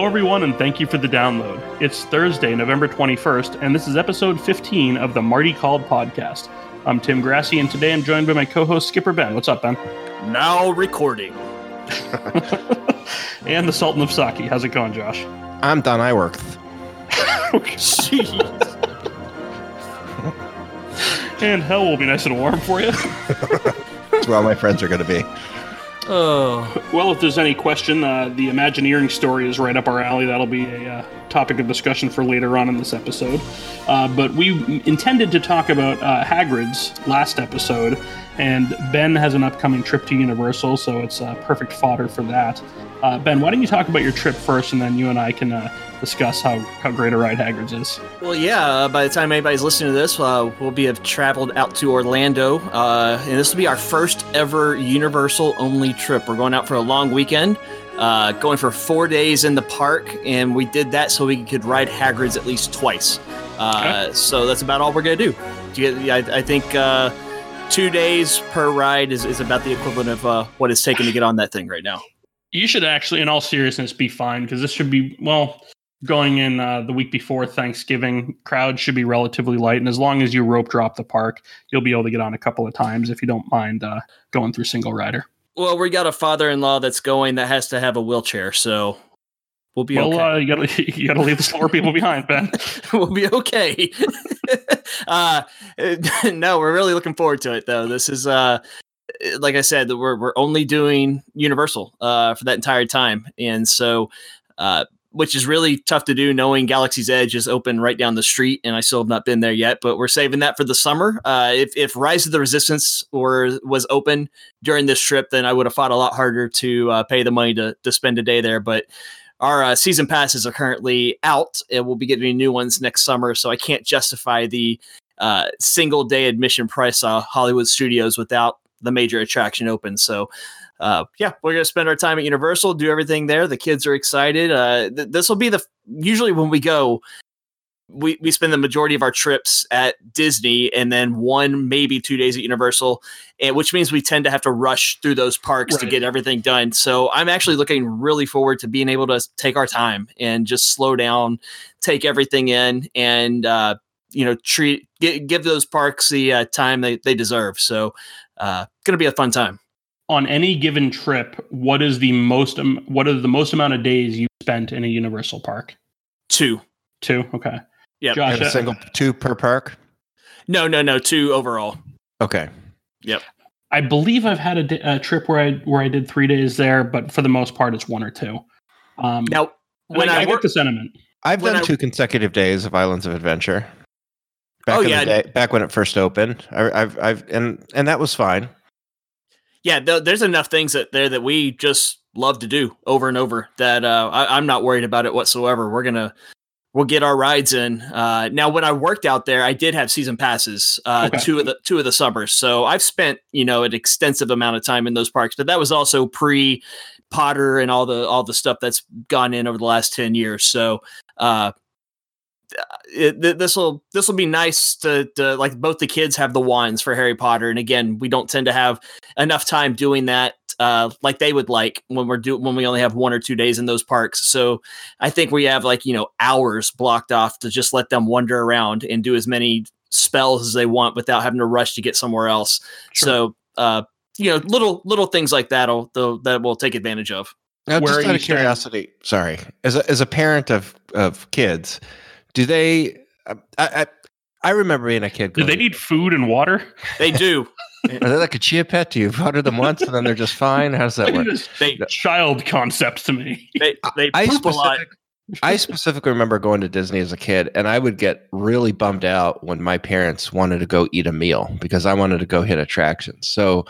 Hello, everyone, and thank you for the download. It's Thursday, November 21st, and this is episode 15 of the Marty Called podcast. I'm Tim Grassi, and today I'm joined by my co host, Skipper Ben. What's up, Ben? Now recording. and the Sultan of Saki. How's it going, Josh? I'm Don Iworth. Jeez. and hell will be nice and warm for you. That's where all my friends are going to be. Oh. Well, if there's any question, uh, the Imagineering story is right up our alley. That'll be a uh, topic of discussion for later on in this episode. Uh, but we intended to talk about uh, Hagrid's last episode, and Ben has an upcoming trip to Universal, so it's uh, perfect fodder for that. Uh, ben, why don't you talk about your trip first, and then you and I can uh, discuss how, how great a ride Hagrid's is. Well, yeah. Uh, by the time anybody's listening to this, uh, we'll be have traveled out to Orlando, uh, and this will be our first ever Universal only trip. We're going out for a long weekend, uh, going for four days in the park, and we did that so we could ride Hagrid's at least twice. Uh, okay. So that's about all we're gonna do. I, I think uh, two days per ride is, is about the equivalent of what it's taken to get on that thing right now you should actually, in all seriousness, be fine because this should be well going in uh, the week before Thanksgiving. Crowd should be relatively light, and as long as you rope drop the park, you'll be able to get on a couple of times if you don't mind uh, going through single rider. Well, we got a father-in-law that's going that has to have a wheelchair, so we'll be well, okay. Uh, you gotta you gotta leave the slower people behind, Ben. we'll be okay. uh, no, we're really looking forward to it, though. This is uh, like I said, we're we're only doing Universal uh, for that entire time, and so uh, which is really tough to do, knowing Galaxy's Edge is open right down the street, and I still have not been there yet. But we're saving that for the summer. Uh, if if Rise of the Resistance or was open during this trip, then I would have fought a lot harder to uh, pay the money to to spend a day there, but. Our uh, season passes are currently out, and we'll be getting new ones next summer. So I can't justify the uh, single day admission price of Hollywood Studios without the major attraction open. So, uh, yeah, we're gonna spend our time at Universal, do everything there. The kids are excited. Uh, th- this will be the usually when we go, we we spend the majority of our trips at Disney, and then one maybe two days at Universal, and which means we tend to have to rush through those parks right. to get everything done. So I'm actually looking really forward to being able to take our time and just slow down, take everything in, and uh, you know treat give, give those parks the uh, time they, they deserve so uh, going to be a fun time. On any given trip, what is the most um, what are the most amount of days you spent in a Universal park? Two. Two. Okay. Yeah. Josh, a uh, single two per park. No, no, no. Two overall. Okay. Yep. I believe I've had a, a, trip where I where I did three days there, but for the most part, it's one or two. Um, now, when I, I, I get the sentiment. I've done I, two consecutive days of Islands of Adventure. Back oh yeah, day, back when it first opened, I, have I've and and that was fine. Yeah, th- there's enough things that there that we just love to do over and over that uh, I, am not worried about it whatsoever. We're gonna we'll get our rides in. Uh, now, when I worked out there, I did have season passes uh, okay. two of the two of the summers, so I've spent you know an extensive amount of time in those parks. But that was also pre Potter and all the all the stuff that's gone in over the last ten years. So uh, this will this will be nice to, to like both the kids have the wands for Harry Potter, and again, we don't tend to have enough time doing that uh, like they would like when we're do when we only have one or two days in those parks. So I think we have like you know hours blocked off to just let them wander around and do as many spells as they want without having to rush to get somewhere else. Sure. So uh, you know, little little things like that'll that we'll take advantage of. Now, just out of curiosity, sorry, as a, as a parent of of kids, do they? I, I, I remember being a kid. Do they need food and water? They do. Are they like a chia pet? Do you water them once and then they're just fine? How does that work? They, child concept to me. They they I, specific, I specifically remember going to Disney as a kid, and I would get really bummed out when my parents wanted to go eat a meal because I wanted to go hit attractions. So uh,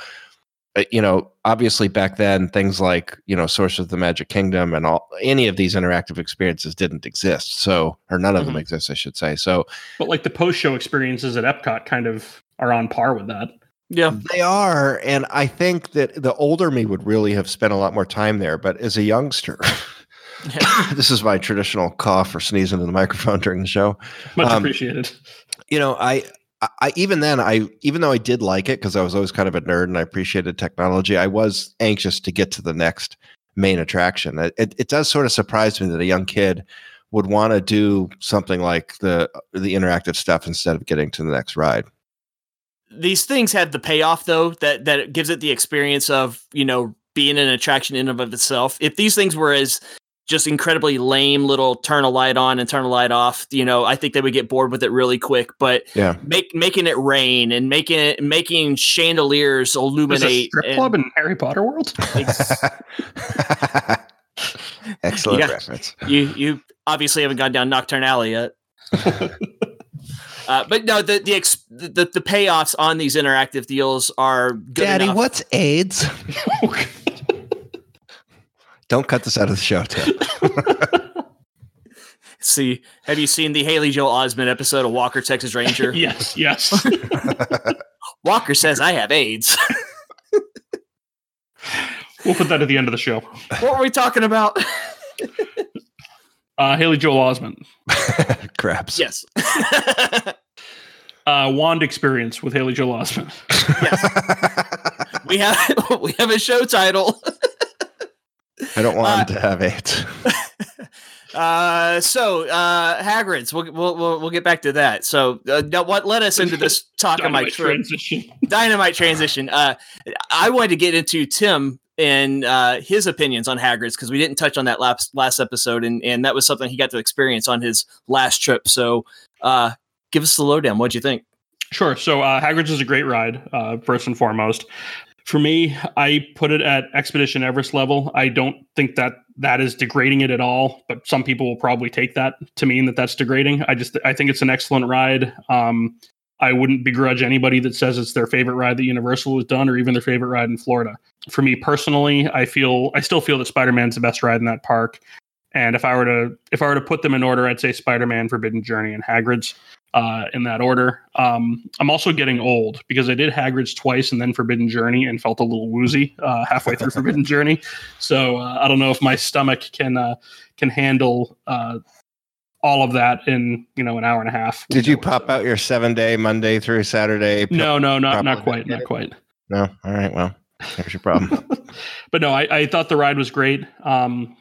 you know, obviously back then things like, you know, Sorcerers of the Magic Kingdom and all any of these interactive experiences didn't exist. So or none of mm-hmm. them exist, I should say. So But like the post show experiences at Epcot kind of are on par with that. Yeah. They are. And I think that the older me would really have spent a lot more time there. But as a youngster, this is my traditional cough or sneeze into the microphone during the show. Much um, appreciated. You know, I I even then I even though I did like it because I was always kind of a nerd and I appreciated technology, I was anxious to get to the next main attraction. It, it, it does sort of surprise me that a young kid would want to do something like the the interactive stuff instead of getting to the next ride. These things have the payoff though that that gives it the experience of you know being an attraction in and of itself. If these things were as just incredibly lame little turn a light on and turn a light off. You know, I think they would get bored with it really quick. But yeah, make making it rain and making it making chandeliers illuminate. strip and, club in Harry Potter world. Excellent Yeah. reference. you you obviously haven't gone down Knockturn Alley yet. Uh, but no, the the, ex- the the payoffs on these interactive deals are good Daddy, enough. what's AIDS? Don't cut this out of the show, Tim. See, have you seen the Haley Joel Osment episode of Walker Texas Ranger? yes, yes. Walker says I have AIDS. we'll put that at the end of the show. what were we talking about? Uh, Haley Joel Osment. Craps. yes. Uh, Wand experience with Haley Joel Osment. yes. we have we have a show title. I don't want Uh, him to have eight. Uh, so uh, Hagrid's. We'll, we'll we'll we'll get back to that. So uh, what led us into this talk of my trip? transition. Dynamite transition. Uh, I wanted to get into Tim and uh, his opinions on Hagrid's because we didn't touch on that last last episode, and and that was something he got to experience on his last trip. So uh, give us the lowdown. What'd you think? Sure. So uh, Hagrid's is a great ride, uh, first and foremost. For me, I put it at Expedition Everest level. I don't think that that is degrading it at all, but some people will probably take that to mean that that's degrading. I just I think it's an excellent ride. Um, I wouldn't begrudge anybody that says it's their favorite ride that Universal has done, or even their favorite ride in Florida. For me personally, I feel I still feel that Spider Man's the best ride in that park. And if I were to if I were to put them in order, I'd say Spider Man, Forbidden Journey, and Hagrid's uh, in that order. Um, I'm also getting old because I did Hagrid's twice and then Forbidden Journey and felt a little woozy uh, halfway through Forbidden Journey. So uh, I don't know if my stomach can uh, can handle uh, all of that in you know an hour and a half. Did you pop out your seven day Monday through Saturday? No, no, not not quite, not quite. No. All right. Well, there's your problem. but no, I, I thought the ride was great. Um,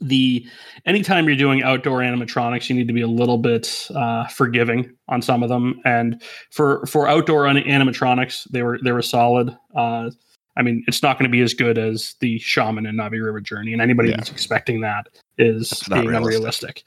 the anytime you're doing outdoor animatronics, you need to be a little bit uh, forgiving on some of them. And for for outdoor animatronics, they were they were solid. Uh, I mean, it's not going to be as good as the Shaman and Na'vi River Journey, and anybody Yeah. that's expecting that is being realistic. unrealistic.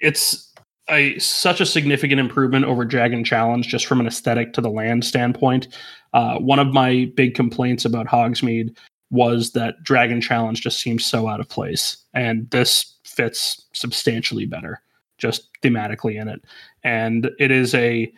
It's a such a significant improvement over Dragon Challenge just from an aesthetic to the land standpoint. Uh, one of my big complaints about Hogsmeade was that Dragon Challenge just seems so out of place, and this fits substantially better, just thematically in it. And it is a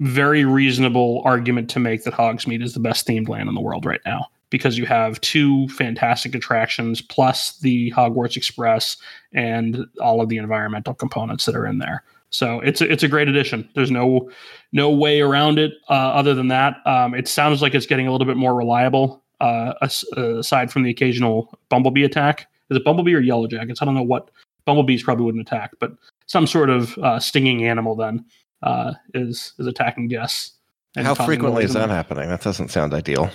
very reasonable argument to make that Hogsmeade is the best themed land in the world right now because you have two fantastic attractions plus the Hogwarts Express and all of the environmental components that are in there. So it's a, it's a great addition. There's no no way around it. Uh, other than that, um, it sounds like it's getting a little bit more reliable. Uh, uh, aside from the occasional bumblebee attack, is it bumblebee or yellow jackets? I don't know what bumblebees probably wouldn't attack, but some sort of uh, stinging animal then uh, is is attacking guests. and How causing frequently is that happening? That doesn't sound ideal.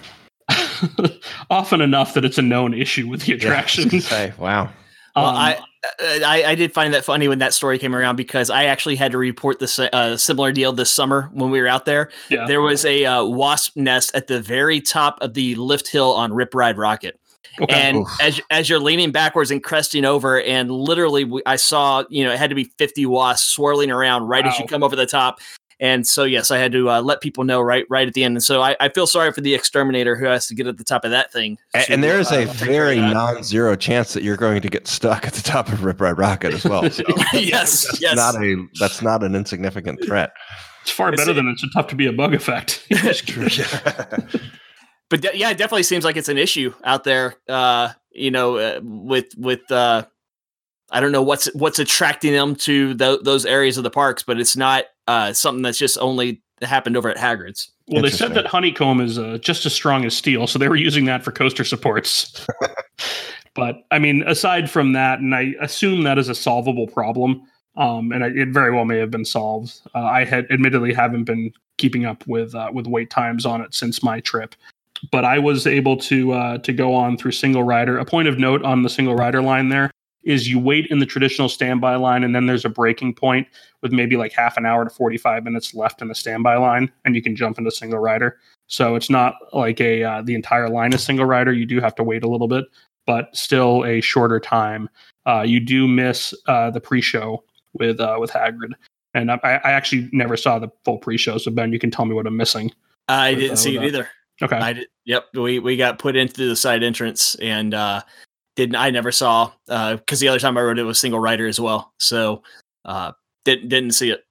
Often enough that it's a known issue with the Yeah, I was attraction. say, wow. Well, Um, I, I I did find that funny when that story came around because I actually had to report this uh, similar deal this summer when we were out there. yeah. There was a uh, wasp nest at the very top of the lift hill on Rip Ride Rockit. Okay. And Oof. as as you're leaning backwards and cresting over, and literally we- I saw you know it had to be 50 wasps swirling around right as you come over the top. And so yes, I had to uh, let people know right right at the end. And so I, I feel sorry for the exterminator who has to get at the top of that thing. And, and there is uh, a very non-zero chance that you're going to get stuck at the top of Rip Ride Rockit as well. So yes that's yes. not a that's not an insignificant threat. it's far it's- better than it's a tough to be a bug effect. but de- yeah, it definitely seems like it's an issue out there. Uh, you know, uh, with with uh, I don't know what's what's attracting them to tho- those areas of the parks, but it's not uh, something that's just only happened over at Hagrid's. Well, they said that honeycomb is uh, just as strong as steel, so they were using that for coaster supports. but I mean, aside from that, and I assume that is a solvable problem, um, and I, it very well may have been solved. Uh, I had admittedly haven't been keeping up with uh, with wait times on it since my trip, but I was able to uh, to go on through single rider. A point of note on the single rider line there is you wait in the traditional standby line, and then there's a breaking point with maybe like half an hour to 45 minutes left in the standby line, and you can jump into single rider. So it's not like a uh, the entire line is single rider. You do have to wait a little bit, but still a shorter time. Uh, you do miss uh, the pre-show with uh, with Hagrid, and I, I actually never saw the full pre-show. So Ben, you can tell me what I'm missing. I didn't uh, see it either. Okay. I did. Yep. We we got put into the side entrance and uh didn't I never saw uh because the other time I rode it was single rider as well. So uh didn't didn't see it.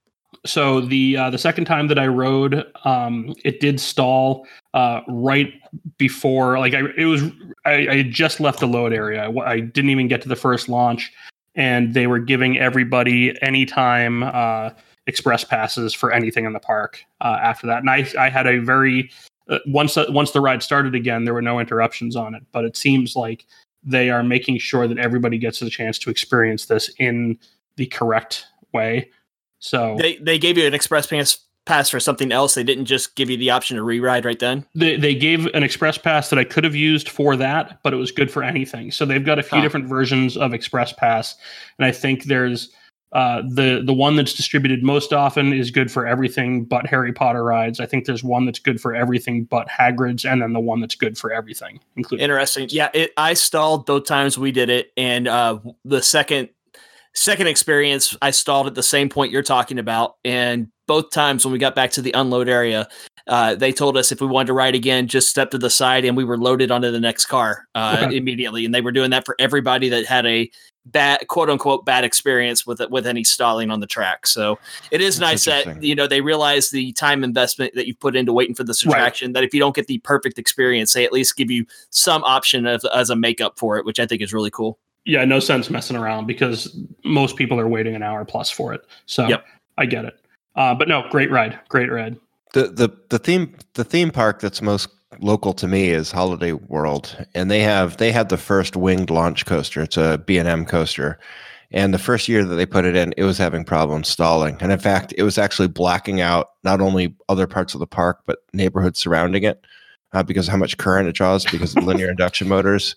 so the uh, the second time that I rode, um, it did stall uh, right before. Like I, it was, I, I just left the load area. I didn't even get to the first launch, and they were giving everybody anytime uh, express passes for anything in the park uh, after that. And I, I had a very uh, once once the ride started again, there were no interruptions on it. But it seems like they are making sure that everybody gets a chance to experience this in the correct way. So They they gave you an express pass pass for something else. They didn't just give you the option to re-ride right then. they, they gave an express pass that I could have used for that, but it was good for anything. So they've got a few Huh. different versions of express pass, and I think there's uh, the the one that's distributed most often is good for everything but Harry Potter rides. I think there's one that's good for everything but Hagrid's, and then the one that's good for everything, including Interesting. Yeah, it, I stalled both times we did it, and uh, the second second experience, I stalled at the same point you're talking about, and both times when we got back to the unload area, uh, they told us if we wanted to ride again, just step to the side, and we were loaded onto the next car uh, Okay. immediately. And they were doing that for everybody that had a bad, quote unquote, bad experience with with any stalling on the track. So it is That's nice that you know they realize the time investment that you've put into waiting for this Right. That if you don't get the perfect experience, they at least give you some option of, as a makeup for it, which I think is really cool. Yeah, no sense messing around because most people are waiting an hour plus for it. So Yep. I get it. Uh, but no, great ride, great ride. the the the theme the theme park that's most local to me is Holiday World, and they have they had the first winged launch coaster. It's a B and M coaster, and the first year that they put it in, it was having problems stalling, and in fact, it was actually blacking out not only other parts of the park but neighborhoods surrounding it uh, because of how much current it draws because of linear induction motors,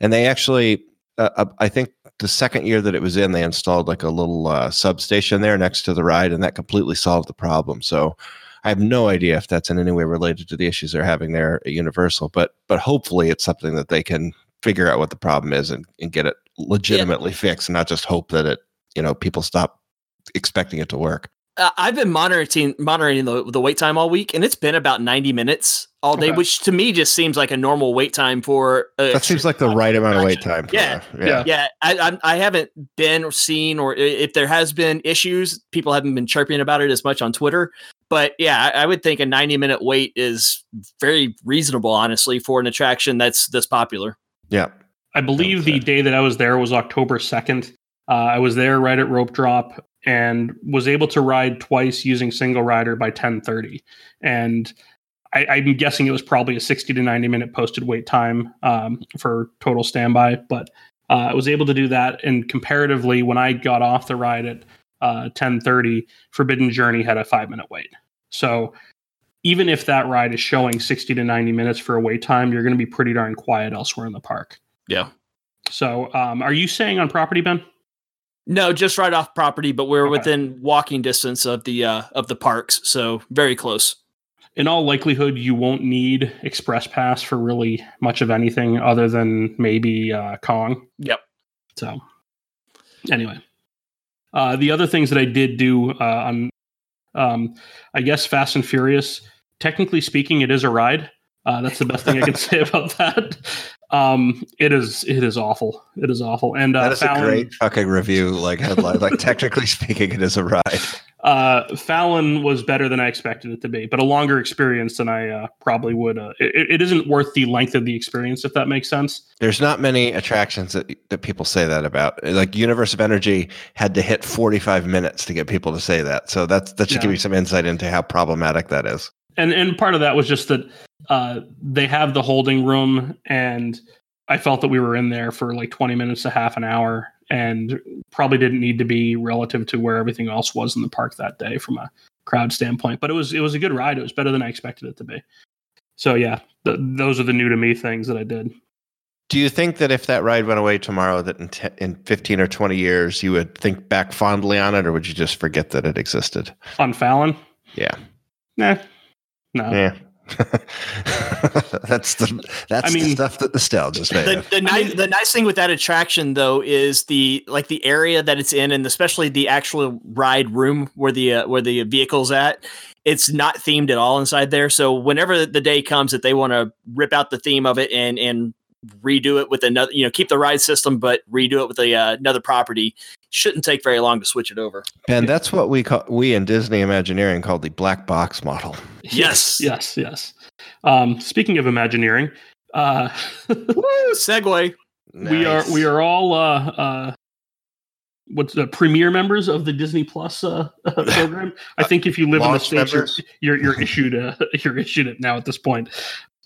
and they actually. Uh, uh, I think the second year that it was in, they installed like a little uh, substation there next to the ride, and that completely solved the problem. So, I have no idea if that's in any way related to the issues they're having there at Universal, but but hopefully it's something that they can figure out what the problem is and, and get it legitimately fixed and not just hope that it, you know, people stop expecting it to work. Uh, I've been monitoring monitoring the, the wait time all week, and it's been about ninety minutes all day, Okay. which to me just seems like a normal wait time for. A That seems like the right amount of wait time. For Yeah. that. Yeah. Yeah, I, I I haven't been or seen, or if there has been issues, people haven't been chirping about it as much on Twitter. But yeah, I, I would think a ninety minute wait is very reasonable, honestly, for an attraction that's this popular. yeah. I believe the day that I was there was October 2nd. Uh, I was there right at rope drop and was able to ride twice using single rider by 1030. And I, I'm guessing it was probably a 60 to 90 minute posted wait time um, for total standby. But uh, I was able to do that. And comparatively, when I got off the ride at uh, 1030, Forbidden Journey had a five minute wait. So even if that ride is showing 60 to 90 minutes for a wait time, you're going to be pretty darn quiet elsewhere in the park. Yeah. So, um, are you saying on property, Ben? No, just right off property, but we're Okay. within walking distance of the uh, of the parks, so very close. In all likelihood, you won't need Express Pass for really much of anything other than maybe uh, Kong. Yep. So, anyway, uh, the other things that I did do uh, on, um, I guess, Fast and Furious. Technically speaking, it is a ride. Uh, that's the best thing I can say about that. Um, it is. It is awful. It is awful. And uh, That is Fallon, a great fucking review, like headline. like technically speaking, it is a ride. uh, Fallon was better than I expected it to be, but a longer experience than I uh, probably would. Uh, it, it isn't worth the length of the experience, if that makes sense. There's not many attractions that, that people say that about. Like Universe of Energy had to hit 45 minutes to get people to say that. So that's that should give Yeah. you some insight into how problematic that is. and and part of that was just that uh, they have the holding room, and I felt that we were in there for like twenty minutes to half an hour, and probably didn't need to be relative to where everything else was in the park that day from a crowd standpoint. But it was it was a good ride. It was better than I expected it to be. So yeah, th- those are the new to me things that I did. Do you think that if that ride went away tomorrow, that in, te- in 15 or 20 years, you would think back fondly on it, or would you just forget that it existed? On Fallon? Yeah. Nah. No. Yeah. that's the that's I mean- the stuff that nostalgia's made The, of. the, nice, the nice thing with that attraction though is the like the area that it's in and especially the actual ride room where the uh, where the vehicle's at it's not themed at all inside there so whenever the day comes that they want to rip out the theme of it and and redo it with another you know keep the ride system but redo it with a, uh, another property shouldn't take very long to switch it over And that's what we call we in Disney Imagineering called the black box model. Yes. Yes. Yes. Um, speaking of Imagineering, uh, Woo, segue we are we are all uh, uh, what's the premier members of the Disney Plus uh, program. I think if you live in the states, you're, you're you're issued a, you're issued it now at this point.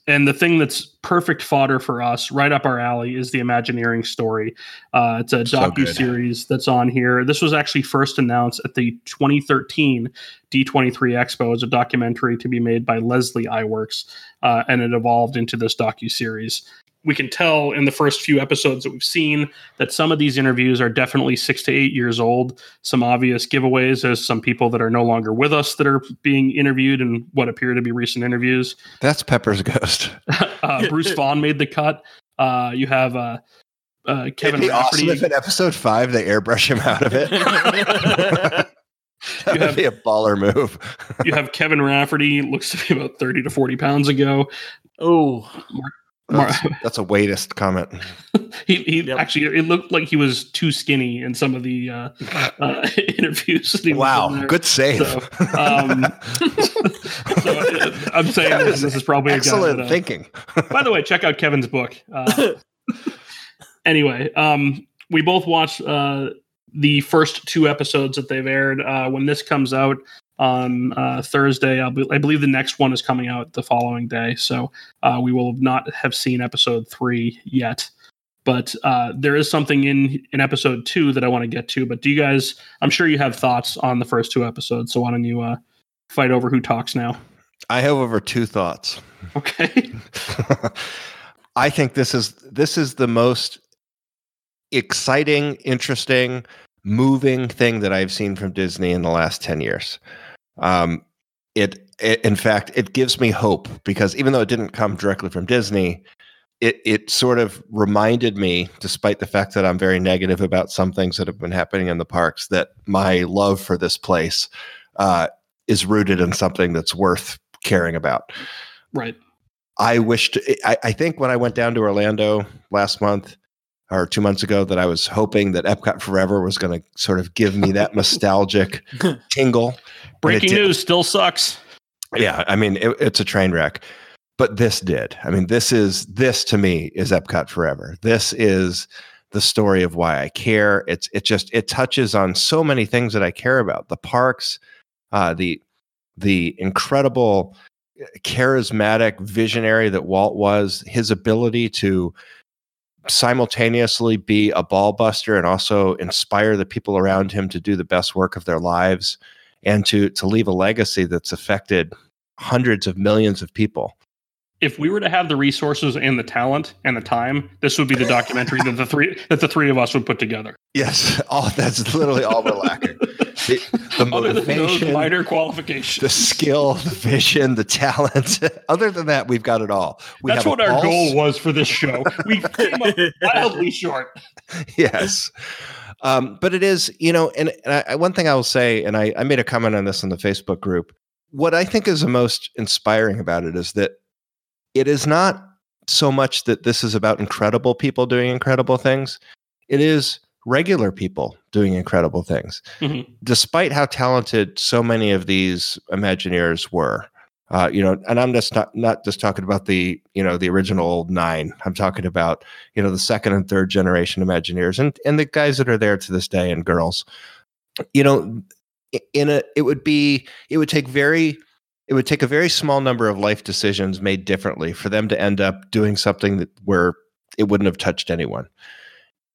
And the thing that's perfect fodder for us, right up our alley, is the Imagineering story. Uh, it's a So docu good. series that's on here. This was actually first announced at the 2013 D23 Expo as a documentary to be made by Leslie Iwerks, uh, and it evolved into this docu series. We can tell in the first few episodes that we've seen that some of these interviews are definitely six to eight years old. Some obvious giveaways as some people that are no longer with us that are being interviewed in what appear to be recent interviews. That's Pepper's ghost. uh, Bruce Vaughn made the cut. Uh, you have uh, uh, Kevin It'd be awesome Rafferty. if in episode five they airbrush him out of it. that You would have- be a baller move. you have Kevin Rafferty, looks to be about 30 to 40 pounds ago. oh Mar- that's, that's a weightist comment. he he Yep. actually, it looked like he was too skinny in some of the uh, uh, interviews. that he Wow, there. good save. So, um, so uh, I'm saying this, this is probably a guy Excellent that, uh, thinking. By the way, check out Kevin's book. Uh, anyway, um, we both watched uh, the first two episodes that they've aired. Uh, when this comes out on uh, Thursday, I'll be, I believe the next one is coming out the following day. So uh, we will not have seen episode three yet. But uh, there is something in in episode two that I want to get to. But do you guys? I'm sure you have thoughts on the first two episodes. So why don't you uh, fight over who talks now? I have over two thoughts. Okay. I think this is this is the most exciting, interesting, moving thing that I've seen from Disney in the last 10 years. Um, it, it in fact it gives me hope because even though it didn't come directly from Disney, it it sort of reminded me, despite the fact that I'm very negative about some things that have been happening in the parks, that my love for this place uh, is rooted in something that's worth caring about. right. I wished I, I think when I went down to Orlando last month or two months ago that I was hoping that Epcot Forever was going to sort of give me that nostalgic tingle. Breaking news still sucks. Yeah, I mean it, it's a train wreck, but this did. I mean this is this to me is Epcot Forever. This is the story of why I care. It's it just it touches on so many things that I care about. The parks, uh, the the incredible charismatic visionary that Walt was, his ability to simultaneously be a ball buster and also inspire the people around him to do the best work of their lives and to to leave a legacy that's affected hundreds of millions of people. If we were to have the resources and the talent and the time, this would be the documentary that the three that the three of us would put together. Yes, all that's literally all we're lacking. The, the motivation, minor the skill, the vision, the talent. Other than that, we've got it all. We That's what our pulse. goal was for this show. We came up wildly short. yes. Um, but it is, you know, and, and I, one thing I will say, and I, I made a comment on this in the Facebook group. What I think is the most inspiring about it is that it is not so much that this is about incredible people doing incredible things. It is regular people doing incredible things, Mhm. despite how talented so many of these Imagineers were. Uh, you know, and I'm just not not just talking about the you know the original old nine. I'm talking about you know the second and third generation Imagineers and and the guys that are there to this day and girls. You know, in a it would be it would take very it would take a very small number of life decisions made differently for them to end up doing something that where it wouldn't have touched anyone.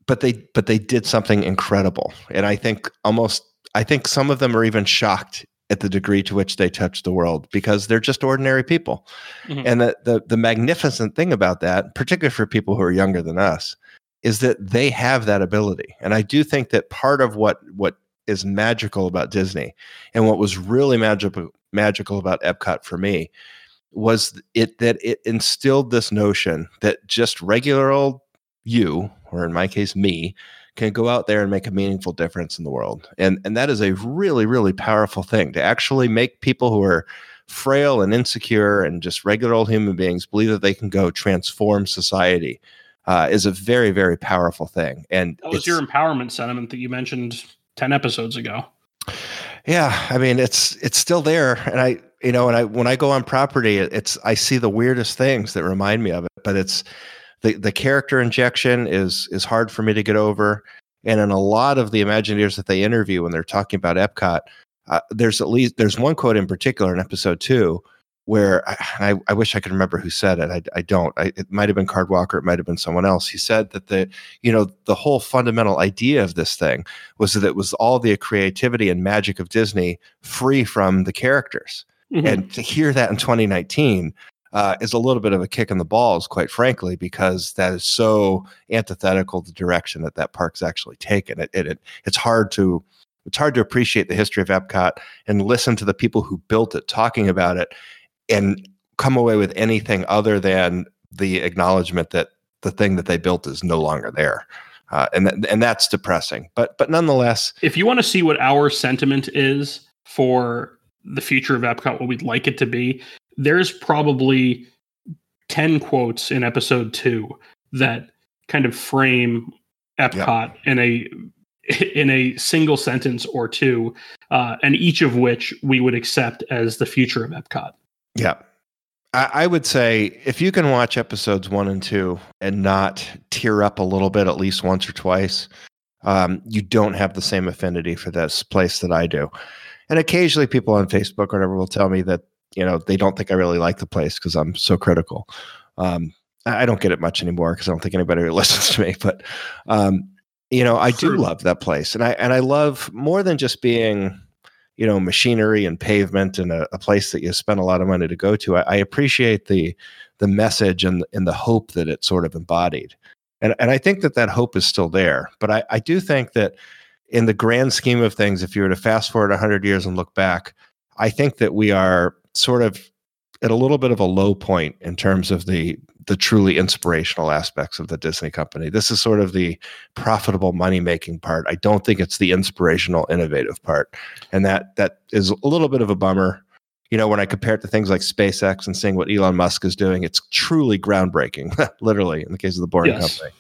But they but they did something incredible, and I think almost I think some of them are even shocked at the degree to which they touch the world because they're just ordinary people. Mhm. And the, the the magnificent thing about that, particularly for people who are younger than us, is that they have that ability. And I do think that part of what what is magical about Disney and what was really magical magical about Epcot for me was it that it instilled this notion that just regular old you, or in my case me, can go out there and make a meaningful difference in the world. And and that is a really really powerful thing to actually make people who are frail and insecure and just regular old human beings believe that they can go transform society uh, is a very very powerful thing. And That was it's- your empowerment sentiment that you mentioned 10 episodes ago. yeah, I mean it's it's still there, and I you know, and I when I go on property, it's I see the weirdest things that remind me of it. But it's the the character injection is is hard for me to get over, and in a lot of the Imagineers that they interview when they're talking about Epcot, uh, there's at least there's one quote in particular in episode two where I, I, I wish I could remember who said it. I, I don't. I, it might have been Card Walker. It might have been someone else. He said that the you know the whole fundamental idea of this thing was that it was all the creativity and magic of Disney free from the characters. Mhm. And to hear that in 2019 uh, is a little bit of a kick in the balls, quite frankly, because that is so antithetical to the direction that that park's actually taken. It, it, it it's hard to it's hard to appreciate the history of Epcot and listen to the people who built it talking about it and come away with anything other than the acknowledgement that the thing that they built is no longer there. Uh, and th- and that's depressing, but but nonetheless, if you want to see what our sentiment is for the future of Epcot, what we'd like it to be, there's probably 10 quotes in episode two that kind of frame Epcot in a in a single sentence or two, uh, and each of which we would accept as the future of Epcot. Yeah. I, I would say if you can watch episodes one and two and not tear up a little bit at least once or twice, um, you don't have the same affinity for this place that I do. And occasionally people on Facebook or whatever will tell me that, you know, they don't think I really like the place because I'm so critical. Um, I don't get it much anymore because I don't think anybody listens to me. But um, you know, I do love that place. And I and I love more than just being you know machinery and pavement and a, a place that you spend a lot of money to go to I, I appreciate the the message and and the hope that it sort of embodied and and i think that that hope is still there but i i do think that in the grand scheme of things if you were to fast forward 100 years and look back i think that we are sort of at a little bit of a low point in terms of the the truly inspirational aspects of the Disney company. This is sort of the profitable money making part. I don't think it's the inspirational innovative part. And that that is a little bit of a bummer. You know, when I compare it to things like SpaceX and seeing what Elon Musk is doing, it's truly groundbreaking, literally in the case of the Boring Yes. Company.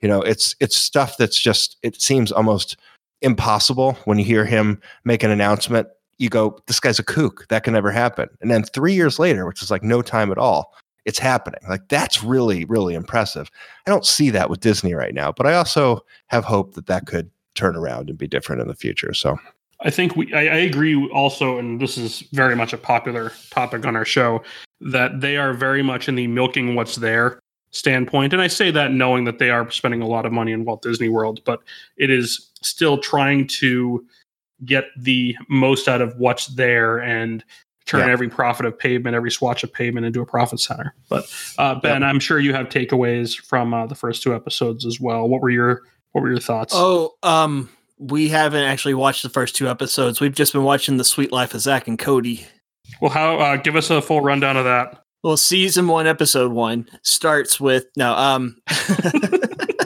You know, it's it's stuff that's just it seems almost impossible when you hear him make an announcement you go, this guy's a kook. That can never happen. And then three years later, which is like no time at all, it's happening. Like that's really, really impressive. I don't see that with Disney right now, but I also have hope that that could turn around and be different in the future. So, I think we I, I agree also, and this is very much a popular topic on our show, that they are very much in the milking what's there standpoint. And I say that knowing that they are spending a lot of money in Walt Disney World, but it is still trying to get the most out of what's there and turn Yeah. every profit of pavement, every swatch of pavement into a profit center. But uh, Ben, I'm sure you have takeaways from uh, the first two episodes as well. What were your what were your thoughts? Oh, um, we haven't actually watched the first two episodes. We've just been watching the Suite Life of Zack and Cody. Well, how uh, give us a full rundown of that. Well, season one, episode one starts with no. Um,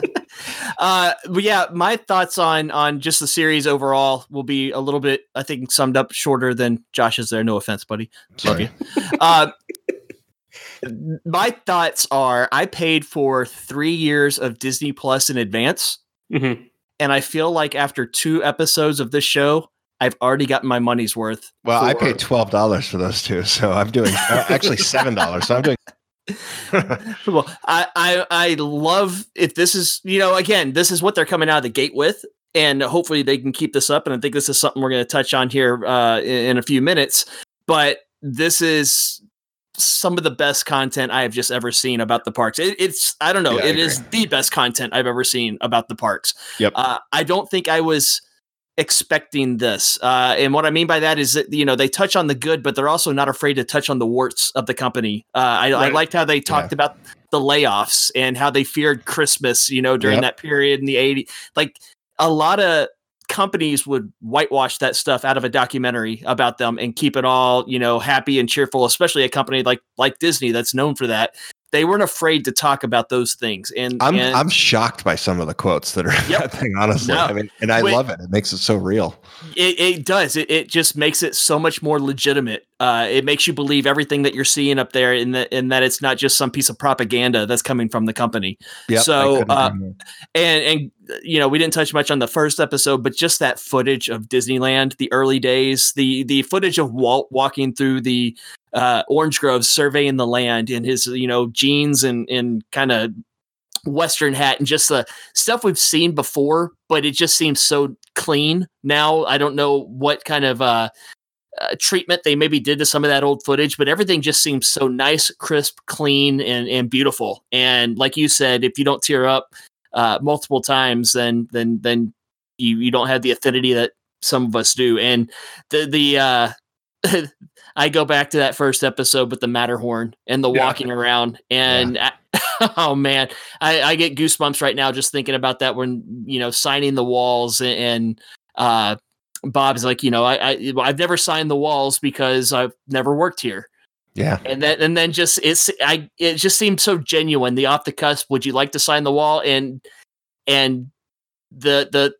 uh, but yeah, my thoughts on on just the series overall will be a little bit, I think, summed up shorter than Josh's. There, no offense, buddy. Love you. uh, my thoughts are: I paid for three years of Disney Plus in advance, hmm and I feel like after two episodes of this show, I've already gotten my money's worth. Well, I paid twelve dollars for those two, so I'm doing uh, actually seven dollars. So I'm doing. Well, I, I I love if this is you know again this is what they're coming out of the gate with, and hopefully they can keep this up. And I think this is something we're going to touch on here uh, in, in a few minutes. But this is some of the best content I have just ever seen about the parks. It, it's I don't know, Yeah, I it is the best content I've ever seen about the parks. Yep. Uh, I don't think I was expecting this. Uh, and what I mean by that is that you know they touch on the good, but they're also not afraid to touch on the warts of the company. Uh, I, right. I, liked how they talked yeah. about the layoffs and how they feared Christmas. You know, during yep. that period in the '80s, like a lot of companies would whitewash that stuff out of a documentary about them and keep it all you know happy and cheerful especially a company like like disney that's known for that they weren't afraid to talk about those things. And I'm and, I'm shocked by some of the quotes that are yep. that thing. Honestly, no, I mean, and I love it. It makes it so real. It, it does. It, it just makes it so much more legitimate. Uh, it makes you believe everything that you're seeing up there, in that that it's not just some piece of propaganda that's coming from the company. Yep, so, uh, and and you know, we didn't touch much on the first episode, but just that footage of Disneyland, the early days, the the footage of Walt walking through the uh, Orange Grove surveying the land in his, you know, jeans and, and kind of Western hat and just the stuff we've seen before, but it just seems so clean now. I don't know what kind of uh, uh, treatment they maybe did to some of that old footage, but everything just seems so nice, crisp, clean, and, and beautiful. And like you said, if you don't tear up uh, multiple times, then then then you you don't have the affinity that some of us do. And the the uh, I go back to that first episode with the Matterhorn and the yeah. walking around, and yeah. I, oh man, I, I, get goosebumps right now just thinking about that when you know signing the walls and, and uh, Bob's like, you know, I, I I've never signed the walls because I've never worked here. Yeah, and then and then just it's I it just seemed so genuine. The off the cusp, would you like to sign the wall? And and the the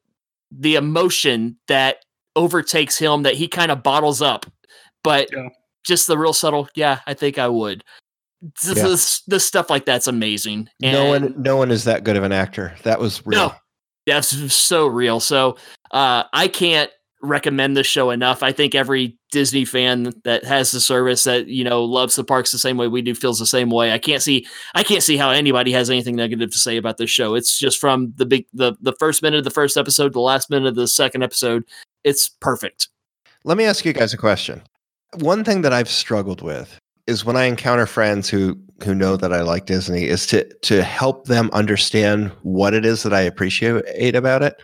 the emotion that overtakes him that he kind of bottles up but yeah. just the real subtle, yeah, I think I would. This, yeah. this, this stuff like that's amazing. And no one, no one is that good of an actor. That was real. No, that's so real. So uh, I can't recommend this show enough. I think every Disney fan that has the service that you know loves the parks the same way we do feels the same way. I can't see I can't see how anybody has anything negative to say about this show. It's just from the big the the first minute of the first episode, to the last minute of the second episode, it's perfect. Let me ask you guys a question one thing that I've struggled with is when I encounter friends who who know that I like Disney is to to help them understand what it is that I appreciate about it.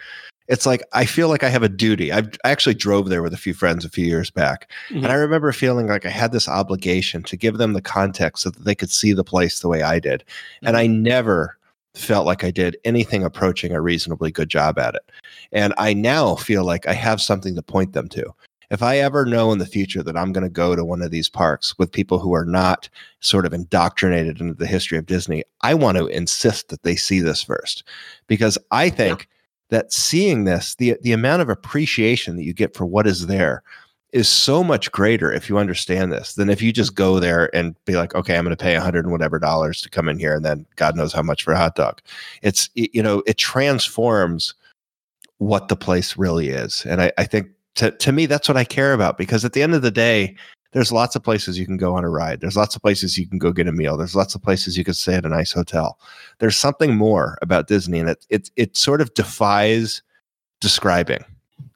It's like I feel like I have a duty. I've, I actually drove there with a few friends a few years back, mm-hmm. and I remember feeling like I had this obligation to give them the context so that they could see the place the way I did. Mm-hmm. And I never felt like I did anything approaching a reasonably good job at it. And I now feel like I have something to point them to if I ever know in the future that I'm going to go to one of these parks with people who are not sort of indoctrinated into the history of Disney, I want to insist that they see this first because I think yeah. That seeing this, the the amount of appreciation that you get for what is there is so much greater if you understand this than if you just go there and be like, okay, I'm going to pay hundred and whatever dollars to come in here, and then God knows how much for a hot dog. It's you know, it transforms what the place really is, and I, I think to, to me, that's what I care about because at the end of the day, there's lots of places you can go on a ride. There's lots of places you can go get a meal. There's lots of places you can stay at a nice hotel. There's something more about Disney, and it it it sort of defies describing.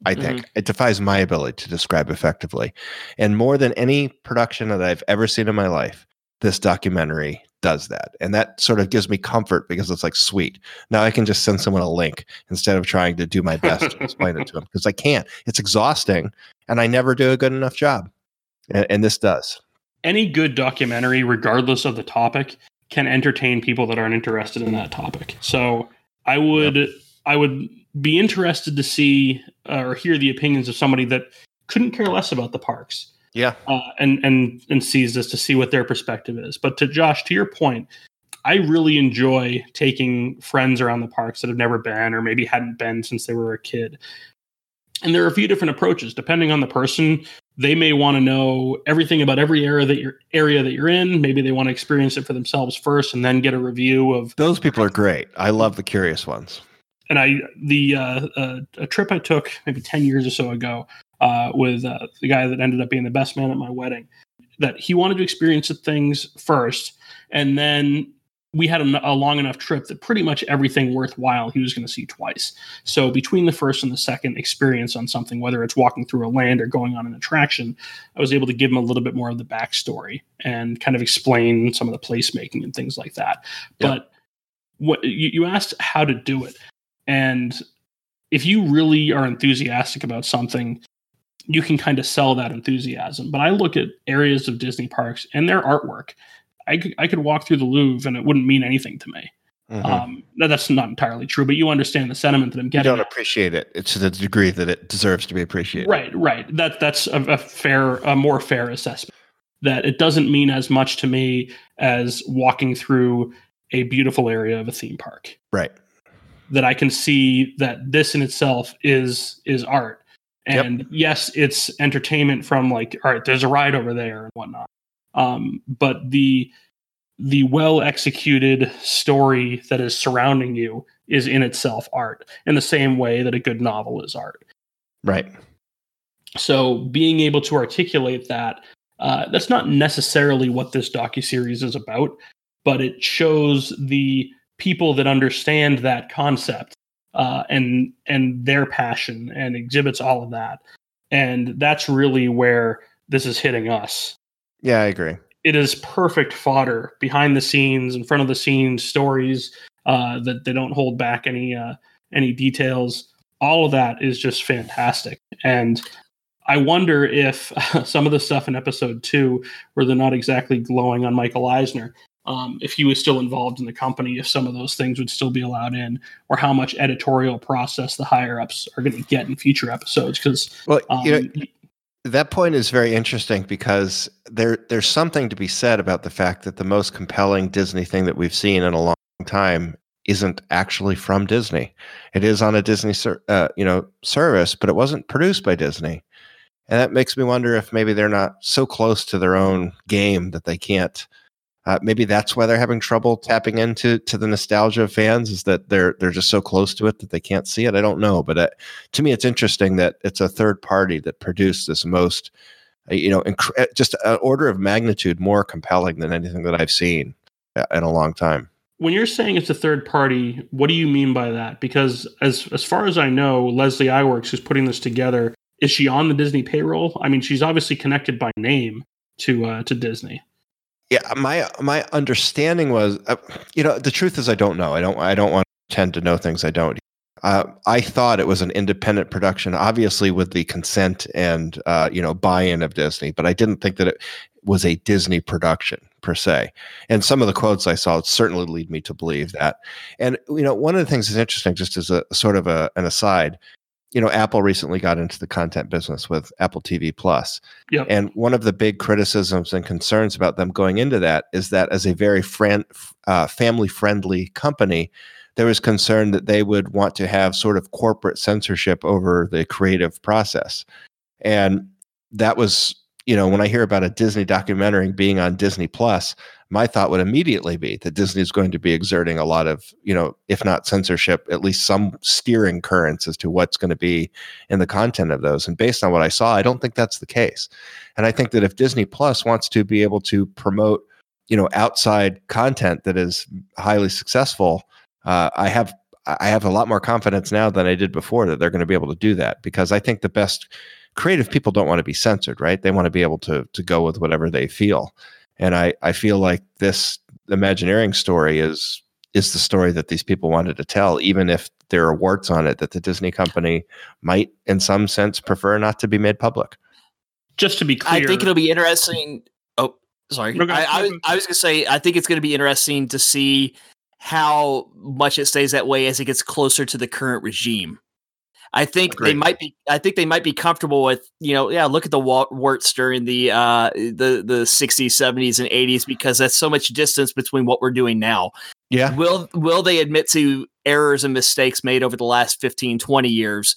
I think mm-hmm. it defies my ability to describe effectively, and more than any production that I've ever seen in my life, this documentary does that. And that sort of gives me comfort because it's like, sweet. Now I can just send someone a link instead of trying to do my best to explain it to them because I can't. It's exhausting and I never do a good enough job. And, and, this does. Any good documentary, regardless of the topic, can entertain people that aren't interested in that topic. So I would, yep. I would be interested to see uh, or hear the opinions of somebody that couldn't care less about the parks yeah. Uh, and and and sees this to see what their perspective is. But to Josh, to your point, I really enjoy taking friends around the parks that have never been or maybe hadn't been since they were a kid. And there are a few different approaches depending on the person. They may want to know everything about every area that you're area that you're in. Maybe they want to experience it for themselves first and then get a review of. Those people are great. I love the curious ones. And I the uh, uh, a trip I took maybe ten years or so ago uh, with uh, the guy that ended up being the best man at my wedding. That he wanted to experience the things first, and then we had a, a, long enough trip that pretty much everything worthwhile he was going to see twice. So between the first and the second experience on something, whether it's walking through a land or going on an attraction, I was able to give him a little bit more of the backstory and kind of explain some of the placemaking and things like that. But what you, you asked how to do it, and if you really are enthusiastic about something, you can kind of sell that enthusiasm. But I look at areas of Disney parks and their artwork. I could, I could walk through the Louvre and it wouldn't mean anything to me. Mhm. Um, that- that's not entirely true, but you understand the sentiment that I'm getting. you don't at. appreciate it. It's to the degree that it deserves to be appreciated. Right, right. That that's a, a fair, a more fair assessment. That it doesn't mean as much to me as walking through a beautiful area of a theme park. Right. That I can see that this in itself is is art. Yep. And yes, it's entertainment from like, all right, there's a ride over there and whatnot. Um, but the the well executed story that is surrounding you is in itself art in the same way that a good novel is art. Right. So being able to articulate that, uh, that's not necessarily what this docuseries is about, but it shows the people that understand that concept uh, and and their passion and exhibits all of that. And that's really where this is hitting us. Yeah, I agree. It is perfect fodder behind the scenes, in front of the scenes, stories uh, that they don't hold back any uh, any details. All of that is just fantastic, and I wonder if some of the stuff in episode two, where they're not exactly glowing on Michael Eisner, um, if he was still involved in the company, if some of those things would still be allowed in, or how much editorial process the higher ups are going to get in future episodes. Because Well, um, you know, that point is very interesting because there there's something to be said about the fact that the most compelling Disney thing that we've seen in a long time isn't actually from Disney. It is on a Disney uh, you know service, but it wasn't produced by Disney. And that makes me wonder if maybe they're not so close to their own game that they can't uh, maybe that's why they're having trouble tapping into to the nostalgia of fans is that they're they're just so close to it that they can't see it. I don't know, but uh, to me, it's interesting that it's a third party that produced this most, uh, you know, inc- uh, just an order of magnitude more compelling than anything that I've seen uh, in a long time. when you're saying it's a third party, what do you mean by that? Because as as far as I know, Leslie Iwerks, who's putting this together, is she on the Disney payroll? I mean, she's obviously connected by name to uh, to Disney. Yeah, my my understanding was, uh, you know, the truth is I don't know. I don't I don't want to tend to know things I don't. Uh, I thought it was an independent production, obviously with the consent and uh, you know buy-in of Disney, but I didn't think that it was a Disney production per se. And some of the quotes I saw certainly lead me to believe that. And you know, one of the things that's interesting, just as a sort of a, an aside, you know, Apple recently got into the content business with Apple TV Plus. Yep. And one of the big criticisms and concerns about them going into that is that as a very friend, uh, family friendly company, there was concern that they would want to have sort of corporate censorship over the creative process. And that was, you know, when I hear about a Disney documentary being on Disney Plus, my thought would immediately be that Disney is going to be exerting a lot of, you know, if not censorship, at least some steering currents as to what's going to be in the content of those. And based on what I saw, I don't think that's the case. And I think that if Disney Plus wants to be able to promote, you know, outside content that is highly successful, uh, I have I have a lot more confidence now than I did before that they're going to be able to do that because I think the best creative people don't want to be censored, right? They want to be able to to go with whatever they feel. And I I feel like this Imagineering story is is the story that these people wanted to tell, even if there are warts on it that the Disney company might, in some sense, prefer not to be made public. Just to be clear, I think it'll be interesting. Oh, sorry. No. I, I, was, I was gonna say I think it's gonna be interesting to see how much it stays that way as it gets closer to the current regime. I think they might be. I think they might be comfortable with you know. Yeah, look at the wa- warts during the uh, the the sixties, seventies, and eighties because that's so much distance between what we're doing now. Yeah. Will Will they admit to errors and mistakes made over the last 15, 20 years?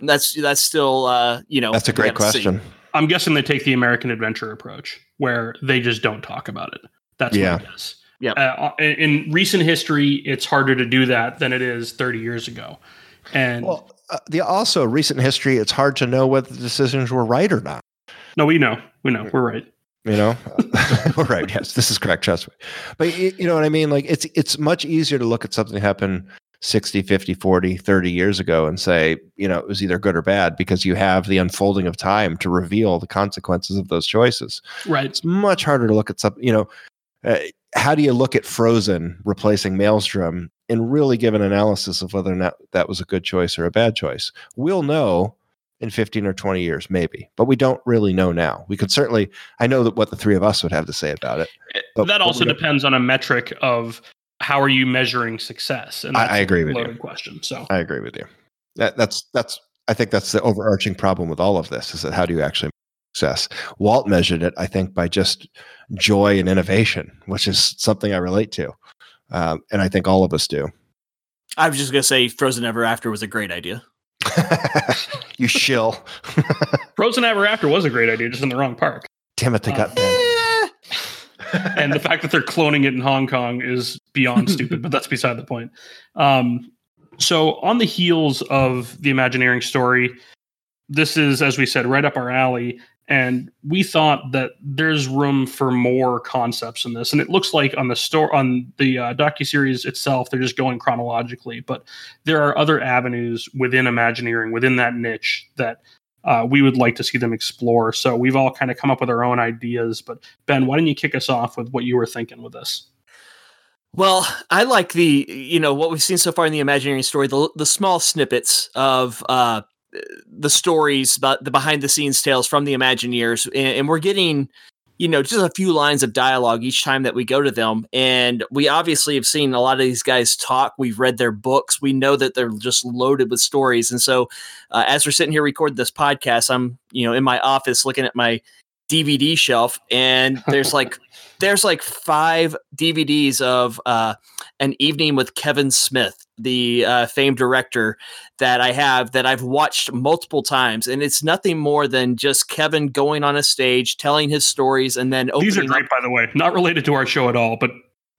That's that's still uh, you know. That's a great have see. question. I'm guessing they take the American adventure approach, where they just don't talk about it. That's Yeah. what it is. Yeah. Uh, in in recent history, it's harder to do that than it is 30 years ago. And Well, uh, the also recent history, it's hard to know whether the decisions were right or not. no, we know, we know, we're right. You know, we're right. Yes, this is correct. Trust me. But you know what I mean? Like it's it's much easier to look at something happen 60, 50, 40, 30 years ago and say, you know, it was either good or bad because you have the unfolding of time to reveal the consequences of those choices. Right. It's much harder to look at something, you know, uh, how do you look at Frozen replacing Maelstrom and really give an analysis of whether or not that was a good choice or a bad choice. We'll know in 15 or 20 years, maybe, but we don't really know now. We could certainly, I know that what the three of us would have to say about it. Eh, but, that also depends on a metric of how are you measuring success? And I, I agree with you. Question. So I agree with you. That, that's, that's, I think that's the overarching problem with all of this is that how do you actually success? Walt measured it, I think, by just joy and innovation, which is something I relate to. Um, and I think all of us do. I was just going to say Frozen Ever After was a great idea. you shill. Frozen Ever After was a great idea, just in the wrong park. Damn it, they got that. and the fact that they're cloning it in Hong Kong is beyond stupid, but that's beside the point. Um, so, on the heels of the Imagineering story, this is, as we said, right up our alley and we thought that there's room for more concepts in this. And it looks like on the store on the uh, docu-series itself they're just going chronologically. But there are other avenues within imagineering within that niche that uh, we would like to see them explore. So we've all kind of come up with our own ideas. But ben why don't you kick us off with what you were thinking with this? Well, I like the you know what we've seen so far in the Imagineering story, the the small snippets of uh, the stories about the behind the scenes tales from the Imagineers, and, and, we're getting, you know, just a few lines of dialogue each time that we go to them. And we obviously have seen a lot of these guys talk. We've read their books. We know that they're just loaded with stories. And so, uh, as we're sitting here recording this podcast, I'm, you know, in my office looking at my DVD shelf, and there's like there's like five DVDs of uh, an evening with Kevin Smith, the uh, famed director that I have that I've watched multiple times, and it's nothing more than just Kevin going on a stage, telling his stories, and then these are great, up. by the way, not related to our show at all, but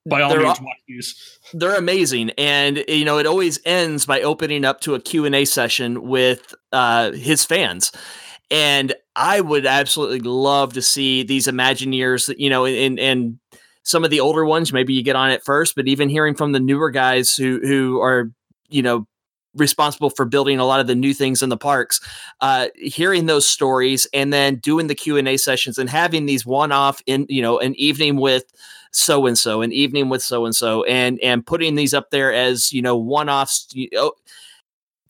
by all means, watch these. They're amazing, and you know it always ends by opening up to a Q and A session with uh, his fans and I would absolutely love to see these Imagineers, you know, and and some of the older ones, maybe you get on it first, but even hearing from the newer guys who who are, you know, responsible for building a lot of the new things in the parks uh, hearing those stories and then doing the q&a sessions and having these one-off in you know an evening with so and so an evening with so and so and and putting these up there as you know one-offs you know,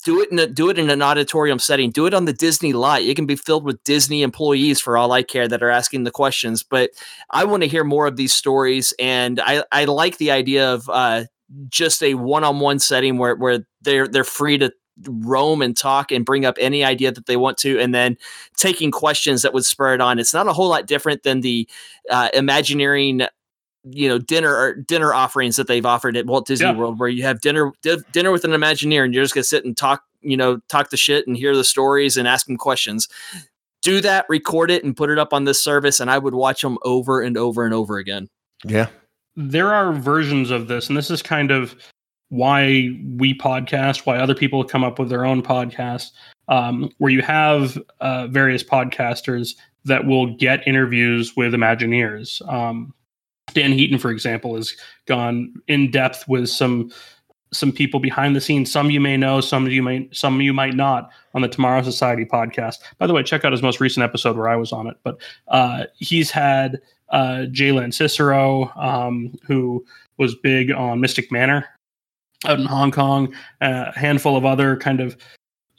do it in a, do it in an auditorium setting. Do it on the Disney lot. It can be filled with Disney employees for all I care that are asking the questions. But I want to hear more of these stories, and I I like the idea of uh, just a one on one setting where where they're they're free to roam and talk and bring up any idea that they want to and then taking questions that would spur it on it's not a whole lot different than the uh, imagineering you know dinner or dinner offerings that they've offered at Walt Disney yeah. World, where you have dinner di- dinner with an Imagineer, and you're just gonna sit and talk, you know, talk the shit and hear the stories and ask them questions. Do that, record it, and put it up on this service, and I would watch them over and over and over again. Yeah, there are versions of this, and this is kind of why we podcast, why other people come up with their own podcast, um, where you have uh, various podcasters that will get interviews with Imagineers. Um, Dan Heaton, for example, has gone in depth with some some people behind the scenes. Some you may know, some you may some you might not on the Tomorrow Society podcast. By the way, check out his most recent episode where I was on it. But uh, he's had uh, Joe Lanzisero, um, who was big on Mystic Manor out in Hong Kong, uh, a handful of other kind of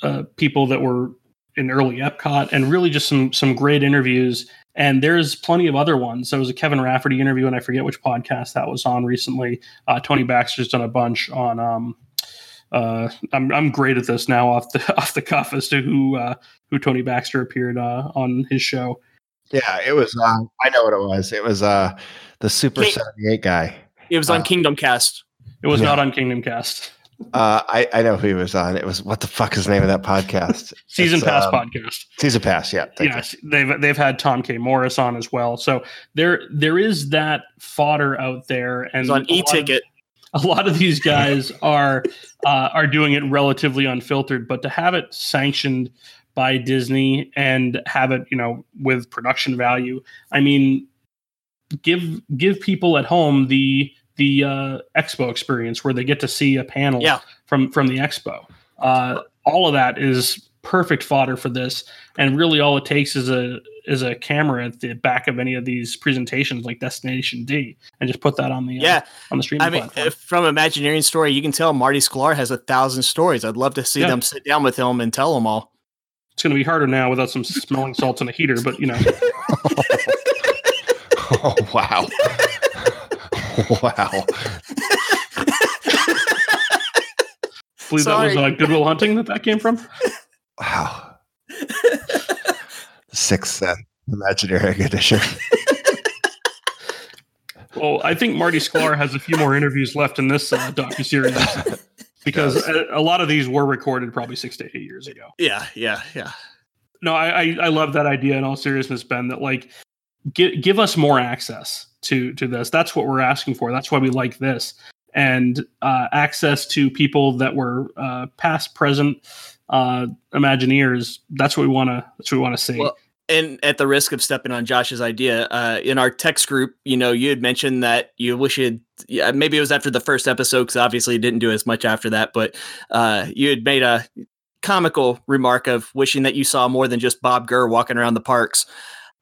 uh, people that were in early Epcot, and really just some some great interviews and there's plenty of other ones. There was a Kevin Rafferty interview, and I forget which podcast that was on recently. Uh, Tony Baxter's done a bunch on. Um, uh, I'm I'm great at this now off the off the cuff as to who uh, who Tony Baxter appeared uh, on his show. Yeah, it was. Uh, I know what it was. It was uh, the Super King- 78 guy. It was on uh, Kingdom Cast. It was yeah. not on Kingdom Cast. Uh, I, I know who he was on. It was what the fuck is the name of that podcast? Season it's, Pass um, podcast. Season Pass, yeah. Yes, you. they've they've had Tom K. Morris on as well. So there there is that fodder out there, and it's on e-ticket. A lot of these guys are uh, are doing it relatively unfiltered, but to have it sanctioned by Disney and have it, you know, with production value, I mean, give give people at home the the uh, expo experience where they get to see a panel yeah. from from the expo. Uh, all of that is perfect fodder for this, and really all it takes is a is a camera at the back of any of these presentations, like Destination D, and just put that on the uh, Yeah, on the streaming I mean, platform. if- from Imagineering story, you can tell Marty Sklar has a thousand stories. I'd love to see Yeah. them sit down with him and tell them all. It's going to be harder now without some smelling salts and a heater, but you know, Oh wow. wow. believe that was Sorry. uh, Goodwill Hunting that that came from. Wow. Sixth Sense Imaginary Edition. Well, I think Marty Sklar has a few more interviews left in this uh, docu series because a, a lot of these were recorded probably six to eight years ago. Yeah, yeah, yeah. No, I, I I love that idea in all seriousness, Ben. That like give give us more access to to this. That's what we're asking for. That's why we like this and uh, access to people that were uh, past, present uh, Imagineers. That's what we want to. That's what we want to see. Well, and at the risk of stepping on Josh's idea, uh, in our text group, you know, you had mentioned that you wish you'd, yeah, maybe it was after the first episode, because obviously you didn't do as much after that, but uh, you had made a comical remark of wishing that you saw more than just Bob Gurr walking around the parks.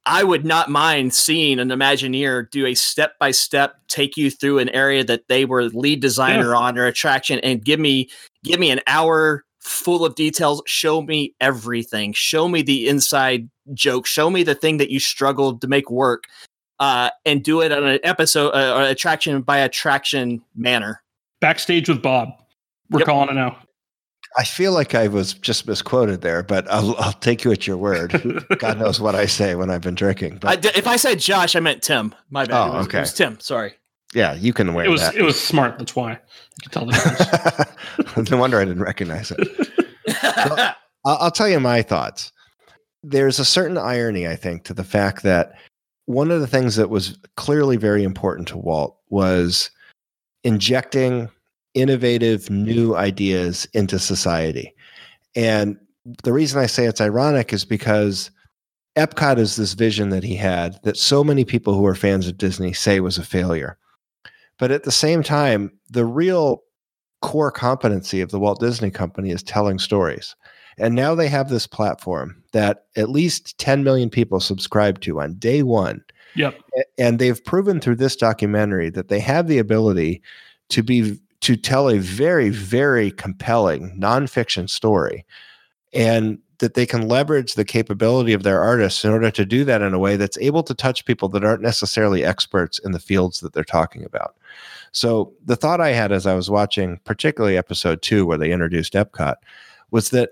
I would not mind seeing an Imagineer do a step by step take you through an area that they were lead designer on or attraction and give me give me an hour full of details. Show me everything. Show me the inside joke. Show me the thing that you struggled to make work. Uh, and do it on an episode uh, or attraction by attraction manner. Backstage with Bob. We're Yep. calling it now. I feel like I was just misquoted there, but I'll, I'll take you at your word. God knows what I say when I've been drinking. I But d if I said Josh, I meant Tim. My bad. Oh, it was, okay. It was Tim. Sorry. yeah, you can wear It was that. it was smart. That's why you can tell the difference. no wonder I didn't recognize it. I'll, I'll tell you my thoughts. There's a certain irony, I think, to the fact that one of the things that was clearly very important to Walt was injecting innovative new ideas into society. And the reason I say it's ironic is because Epcot is this vision that he had that so many people who are fans of Disney say was a failure. But at the same time, the real core competency of the Walt Disney Company is telling stories. And now they have this platform that at least 10 million people subscribe to on day one. Yep. And they've proven through this documentary that they have the ability to be to tell a very, very compelling nonfiction story. And that they can leverage the capability of their artists in order to do that in a way that's able to touch people that aren't necessarily experts in the fields that they're talking about. So the thought I had as I was watching, particularly episode two, where they introduced Epcot, was that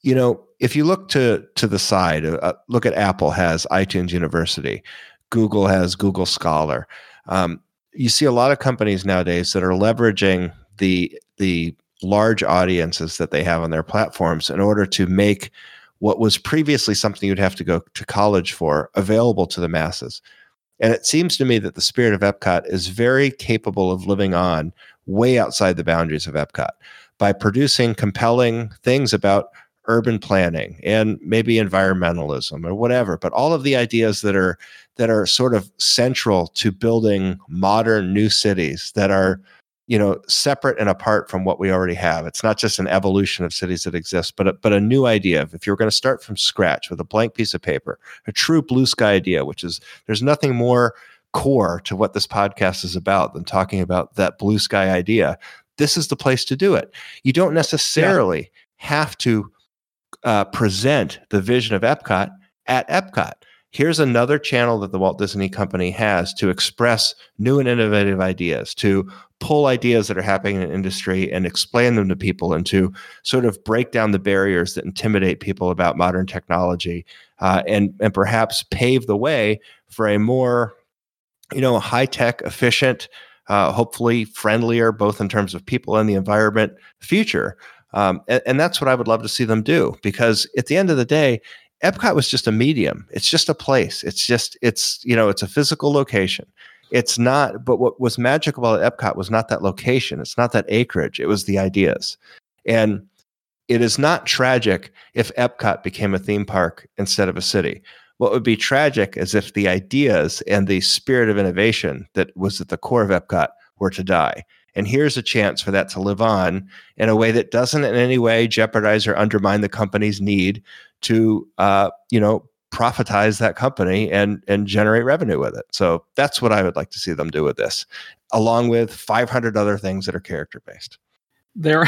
you know if you look to to the side, uh, look at Apple has iTunes University, Google has Google Scholar. Um, you see a lot of companies nowadays that are leveraging the the large audiences that they have on their platforms in order to make what was previously something you'd have to go to college for available to the masses. And it seems to me that the spirit of Epcot is very capable of living on way outside the boundaries of Epcot by producing compelling things about urban planning and maybe environmentalism or whatever but all of the ideas that are that are sort of central to building modern new cities that are you know separate and apart from what we already have. It's not just an evolution of cities that exist but a, but a new idea of if you're going to start from scratch with a blank piece of paper a true blue sky idea which is there's nothing more core to what this podcast is about than talking about that blue sky idea this is the place to do it. You don't necessarily have to uh, present the vision of epcot at epcot. Here's another channel that the walt disney company has to express new and innovative ideas to pull ideas that are happening in industry and explain them to people and to sort of break down the barriers that intimidate people about modern technology uh, and and perhaps pave the way for a more you know high tech efficient uh, hopefully friendlier both in terms of people and the environment future um, and, and that's what i would love to see them do because at the end of the day epcot was just a medium. It's just a place. It's just it's you know it's a physical location. It's not but what was magical about epcot was not that location. It's not that acreage. It was the ideas. And it is not tragic if epcot became a theme park instead of a city. What would be tragic is if the ideas and the spirit of innovation that was at the core of epcot were to die and here's a chance for that to live on in a way that doesn't in any way jeopardize or undermine the company's need to uh, you know profitize that company and and generate revenue with it. So that's what I would like to see them do with this, along with 500 other things that are character based. There,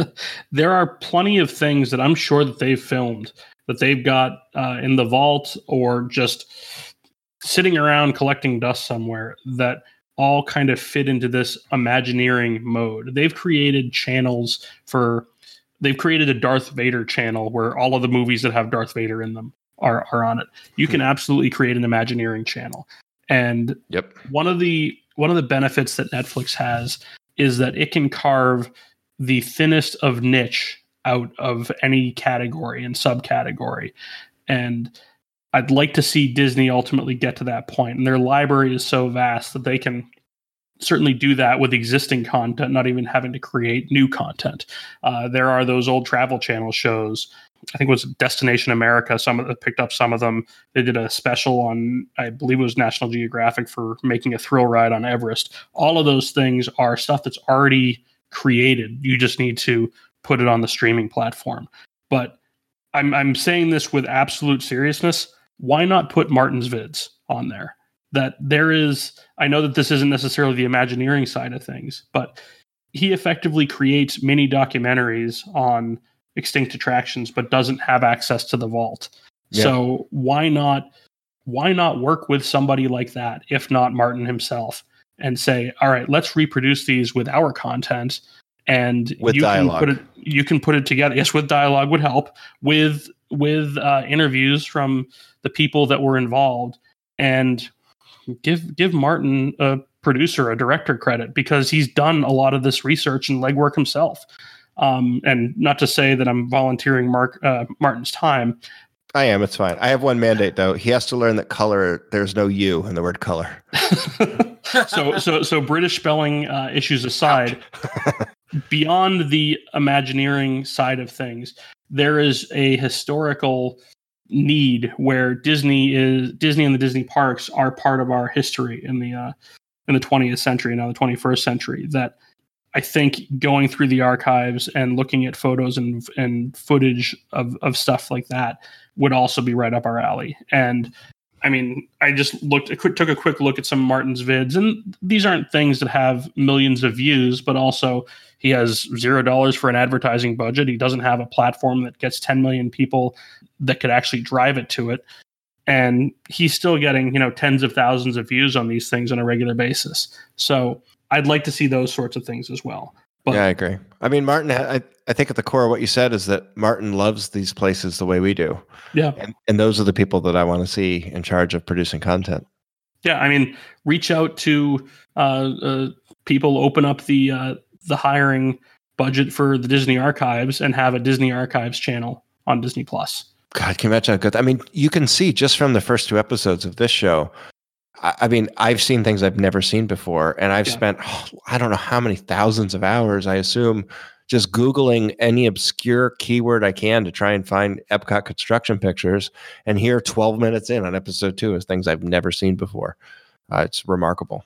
there are plenty of things that I'm sure that they've filmed that they've got uh, in the vault or just sitting around collecting dust somewhere that all kind of fit into this Imagineering mode. They've created channels for they've created a Darth Vader channel where all of the movies that have Darth Vader in them are, are on it. You can hmm. absolutely create an Imagineering channel. And Yep. one of the one of the benefits that Netflix has is that it can carve the thinnest of niche out of any category and subcategory. And I'd like to see Disney ultimately get to that point. And their library is so vast that they can certainly do that with existing content, not even having to create new content. Uh, there are those old travel channel shows. I think it was Destination America. Some of picked up some of them. They did a special on, I believe it was National Geographic for making a thrill ride on Everest. All of those things are stuff that's already created. You just need to put it on the streaming platform. But I'm I'm saying this with absolute seriousness. Why not put Martin's vids on there? That there is I know that this isn't necessarily the Imagineering side of things, but he effectively creates mini documentaries on extinct attractions but doesn't have access to the vault. Yeah. So why not why not work with somebody like that if not Martin himself and say, "All right, let's reproduce these with our content and With you dialogue. can put it you can put it together. Yes, with dialogue would help with with uh, interviews from the people that were involved and give give Martin a producer, a director credit because he's done a lot of this research and legwork himself. Um, and not to say that I'm volunteering Mark uh, Martin's time. I am. It's fine. I have one mandate though. He has to learn that color. There's no U in the word color. so so so British spelling uh, issues aside, beyond the Imagineering side of things, there is a historical need where Disney is Disney and the Disney parks are part of our history in the uh, in the 20th century now the 21st century that I think going through the archives and looking at photos and and footage of of stuff like that would also be right up our alley. And I mean, I just looked, took a quick look at some Martin's vids, and these aren't things that have millions of views, but also he has zero dollars for an advertising budget. He doesn't have a platform that gets 10 million people that could actually drive it to it. And he's still getting, you know, tens of thousands of views on these things on a regular basis. So I'd like to see those sorts of things as well. But yeah, I agree. I mean, Martin. I I think at the core of what you said is that Martin loves these places the way we do, yeah, and and those are the people that I want to see in charge of producing content. yeah. I mean, reach out to uh, uh, people, open up the uh, the hiring budget for the Disney Archives, and have a Disney Archives channel on Disney Plus. God, can you imagine how good? I mean, you can see just from the first two episodes of this show. I, mean, I've seen things I've never seen before, and I've Yeah. spent I don't know how many thousands of hours. I assume just googling any obscure keyword I can to try and find Epcot construction pictures. And here, twelve minutes in on episode two, is things I've never seen before. Uh, it's remarkable.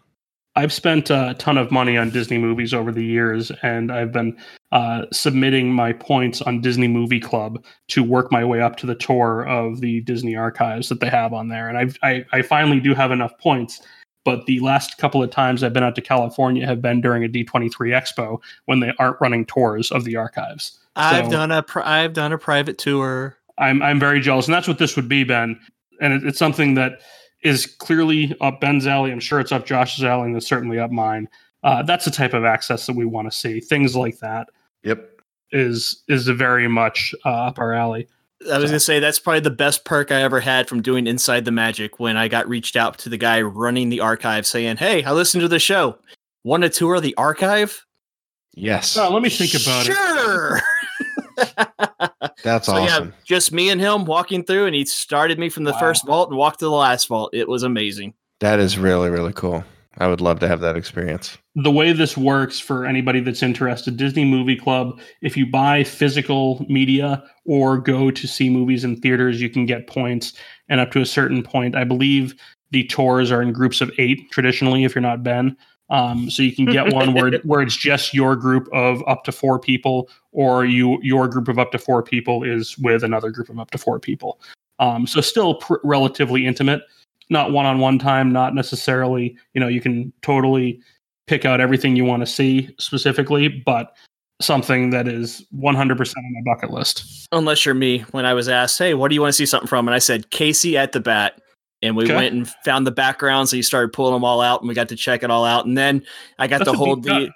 I've spent a ton of money on Disney movies over the years, and I've been uh, submitting my points on Disney Movie Club to work my way up to the tour of the Disney archives that they have on there. And I've, I, I finally do have enough points, but the last couple of times I've been out to California have been during a D23 Expo when they aren't running tours of the archives. I've So- done a pri- I've done a private tour. I'm I'm very jealous, and that's what this would be, Ben. And it, it's something that is clearly up Ben's alley. I'm sure it's up Josh's alley, and it's certainly up mine. Uh, that's the type of access that we want to see. Things like that Yep. is is very much uh, up our alley. I was gonna say that's probably the best perk I ever had from doing Inside the Magic when I got reached out to the guy running the archive saying, "Hey, I listened to the show. Want a tour of the archive? Yes. Oh, let me think about it. sure. That's so awesome. yeah, just me and him walking through, and he started me from the Wow. first vault and walked to the last vault. It was amazing. That is really really cool. I would love to have that experience. The way this works for anybody that's interested, Disney Movie Club, if you buy physical media or go to see movies in theaters, you can get points. And up to a certain point, I believe the tours are in groups of eight traditionally, if you're not Ben. Um, so you can get one where where it's just your group of up to four people, or you your group of up to four people is with another group of up to four people. Um, so still pr- relatively intimate, not one on one time, not necessarily, you know, you can totally pick out everything you want to see specifically, but something that is 100% on my bucket list. Unless you're me, when I was asked, "Hey, what do you want to see something from?" and I said Casey at the bat, and we Okay. went and found the backgrounds, and he started pulling them all out, and we got to check it all out, and then I got That's to hold the.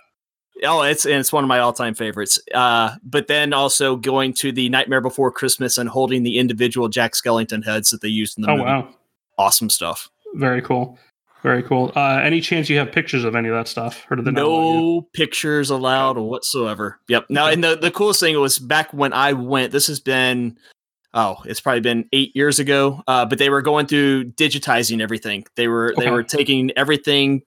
Oh, it's and it's one of my all-time favorites. Uh, but then also going to the Nightmare Before Christmas and holding the individual Jack Skellington heads that they used in the Oh, movie. wow. Awesome stuff. Very cool. Very cool. Uh, any chance you have pictures of any of that stuff? Or did they not allow you? No pictures allowed whatsoever. Yep. Now, and the, the coolest thing was back when I went, this has been, oh, it's probably been eight years ago. Uh, but they were going through digitizing everything. They were, they were taking everything,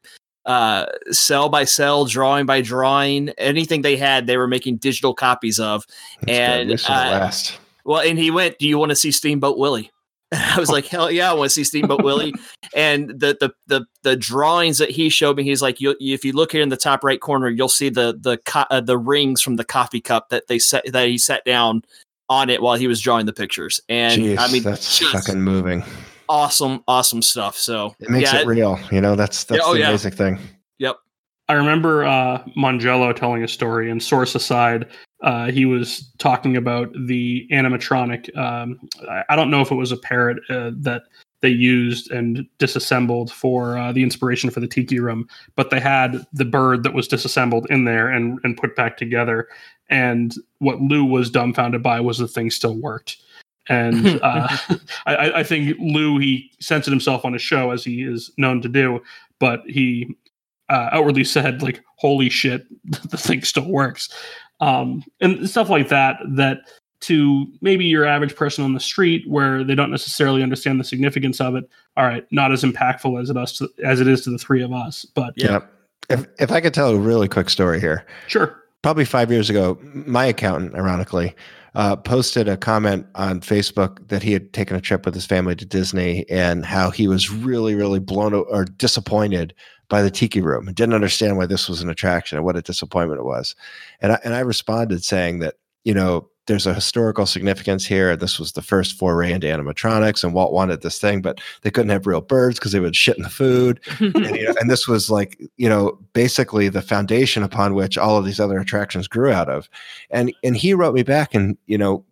uh, cell by cell, drawing by drawing, anything they had, they were making digital copies of. That's And, good. Wish it uh, last. Well, and he went, "Do you want to see Steamboat Willie?" I was like, "Hell yeah, I want to see Steamboat Willie." And the the the the drawings that he showed me, he's like, you, "If you look here in the top right corner, you'll see the the co- uh, the rings from the coffee cup that they set that he set down on it while he was drawing the pictures." And Jeez, I mean, that's fucking moving. awesome, awesome stuff. So It makes yeah, it real. You know, that's that's oh, the yeah. amazing thing. Yep. I remember uh, Mongello telling a story, and source aside, uh, he was talking about the animatronic. Um, I- I don't know if it was a parrot uh, that they used and disassembled for uh, the inspiration for the tiki room, but they had the bird that was disassembled in there and, and put back together. And what Lou was dumbfounded by was the thing still worked. And uh, I- I, think Lou he censored himself on his show as he is known to do, but he uh, outwardly said like holy shit the thing still works um, and stuff like that that to maybe your average person on the street where they don't necessarily understand the significance of it all right not as impactful as it us to, as it is to the three of us but Yeah. Yep. If if I could tell a really quick story here, sure probably five years ago, my accountant, ironically, uh, posted a comment on Facebook that he had taken a trip with his family to Disney and how he was really, really blown or disappointed by the Tiki Room and didn't understand why this was an attraction and what a disappointment it was. And I, and I responded saying that, you know, there's a historical significance here. This was the first foray into animatronics, and Walt wanted this thing, but they couldn't have real birds because they would shit in the food. And, you know, and this was like you know basically the foundation upon which all of these other attractions grew out of. And and he wrote me back and you know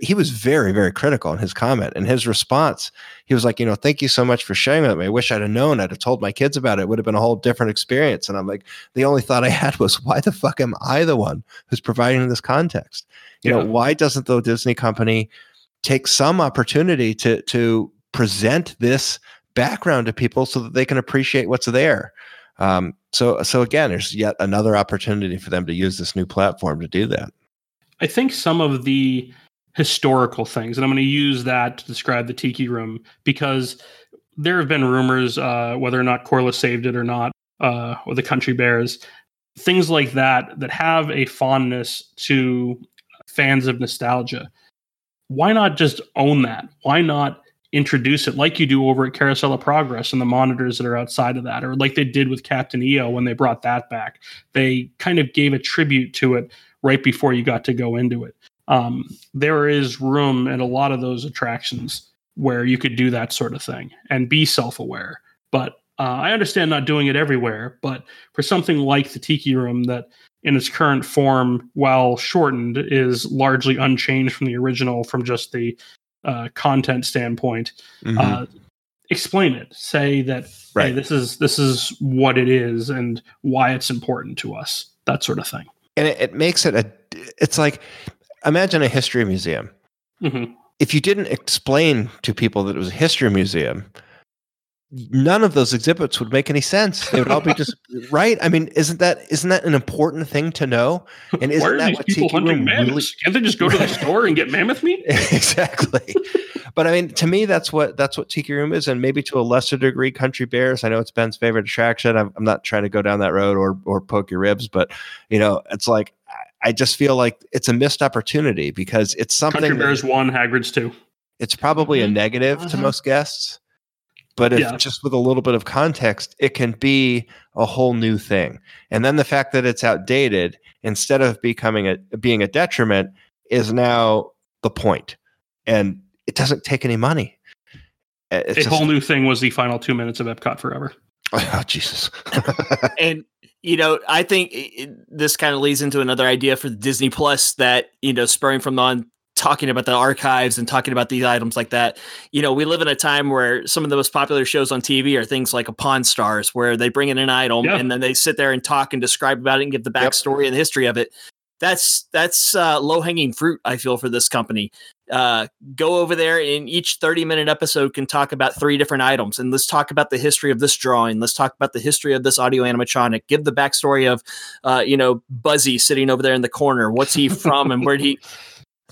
he was very very critical in his comment. And his response he was like you know thank you so much for sharing with me. I wish i'd have known. I'd have told my kids about it. It would have been a whole different experience. And i'm like the only thought i had was why the fuck am i the one who's providing this context you know why doesn't the disney company take some opportunity to to present this background to people so that they can appreciate what's there. Um, so so again, there's yet another opportunity for them to use this new platform to do that. I think some of the historical things, and I'm going to use that to describe the Tiki Room because there have been rumors, uh, whether or not Corliss saved it or not, uh, or the Country Bears, things like that that have a fondness to fans of nostalgia. Why not just own that? Why not introduce it like you do over at Carousel of Progress and the monitors that are outside of that, or like they did with Captain EO when they brought that back? They kind of gave a tribute to it right before you got to go into it. Um, there is room in a lot of those attractions where you could do that sort of thing and be self aware. But uh, I understand not doing it everywhere, but for something like the Tiki Room that in its current form, while shortened, is largely unchanged from the original from just the uh, content standpoint. Mhm. Uh, explain it. Say that hey, this is this is what it is and why it's important to us. That sort of thing. and it, it makes it a. It's like imagine a history museum. hmm If you didn't explain to people that it was a history museum, none of those exhibits would make any sense. They would all be just right. I mean, isn't that isn't that an important thing to know? And isn't are that these what people Tiki hunting Room mammoths? really? Can't they just go to the store and get mammoth meat? exactly. But I mean, to me, that's what that's what Tiki Room is, and maybe to a lesser degree, Country Bears. I know it's Ben's favorite attraction. I'm, I'm not trying to go down that road or or poke your ribs, but you know, it's like I- I just feel like it's a missed opportunity because it's something. Country that- Bears one, Hagrid's two. it's probably a Mhm. negative to Mhm. most guests, but if Yeah. just with a little bit of context, it can be a whole new thing. And then the fact that it's outdated, instead of becoming a being a detriment, is now the point. And it doesn't take any money. It's a just- whole new thing was the final two minutes of Epcot Forever. oh Jesus. and you know i think it, it- this kind of leads into another idea for disney plus that you know spurring from on talking about the archives and talking about these items like that. You know we live in a time where some of the most popular shows on tv are things like a pawn stars where they bring in an item Yeah. and then they sit there and talk and describe about it and give the Yep. backstory and the history of it. That's that's uh, low hanging fruit i feel for this company. Uh, go over there and each 30 minute episode can talk about three different items and let's talk about the history of this drawing. Let's talk about the history of this audio animatronic. Give the backstory of uh, you know buzzy sitting over there in the corner. What's he from and where he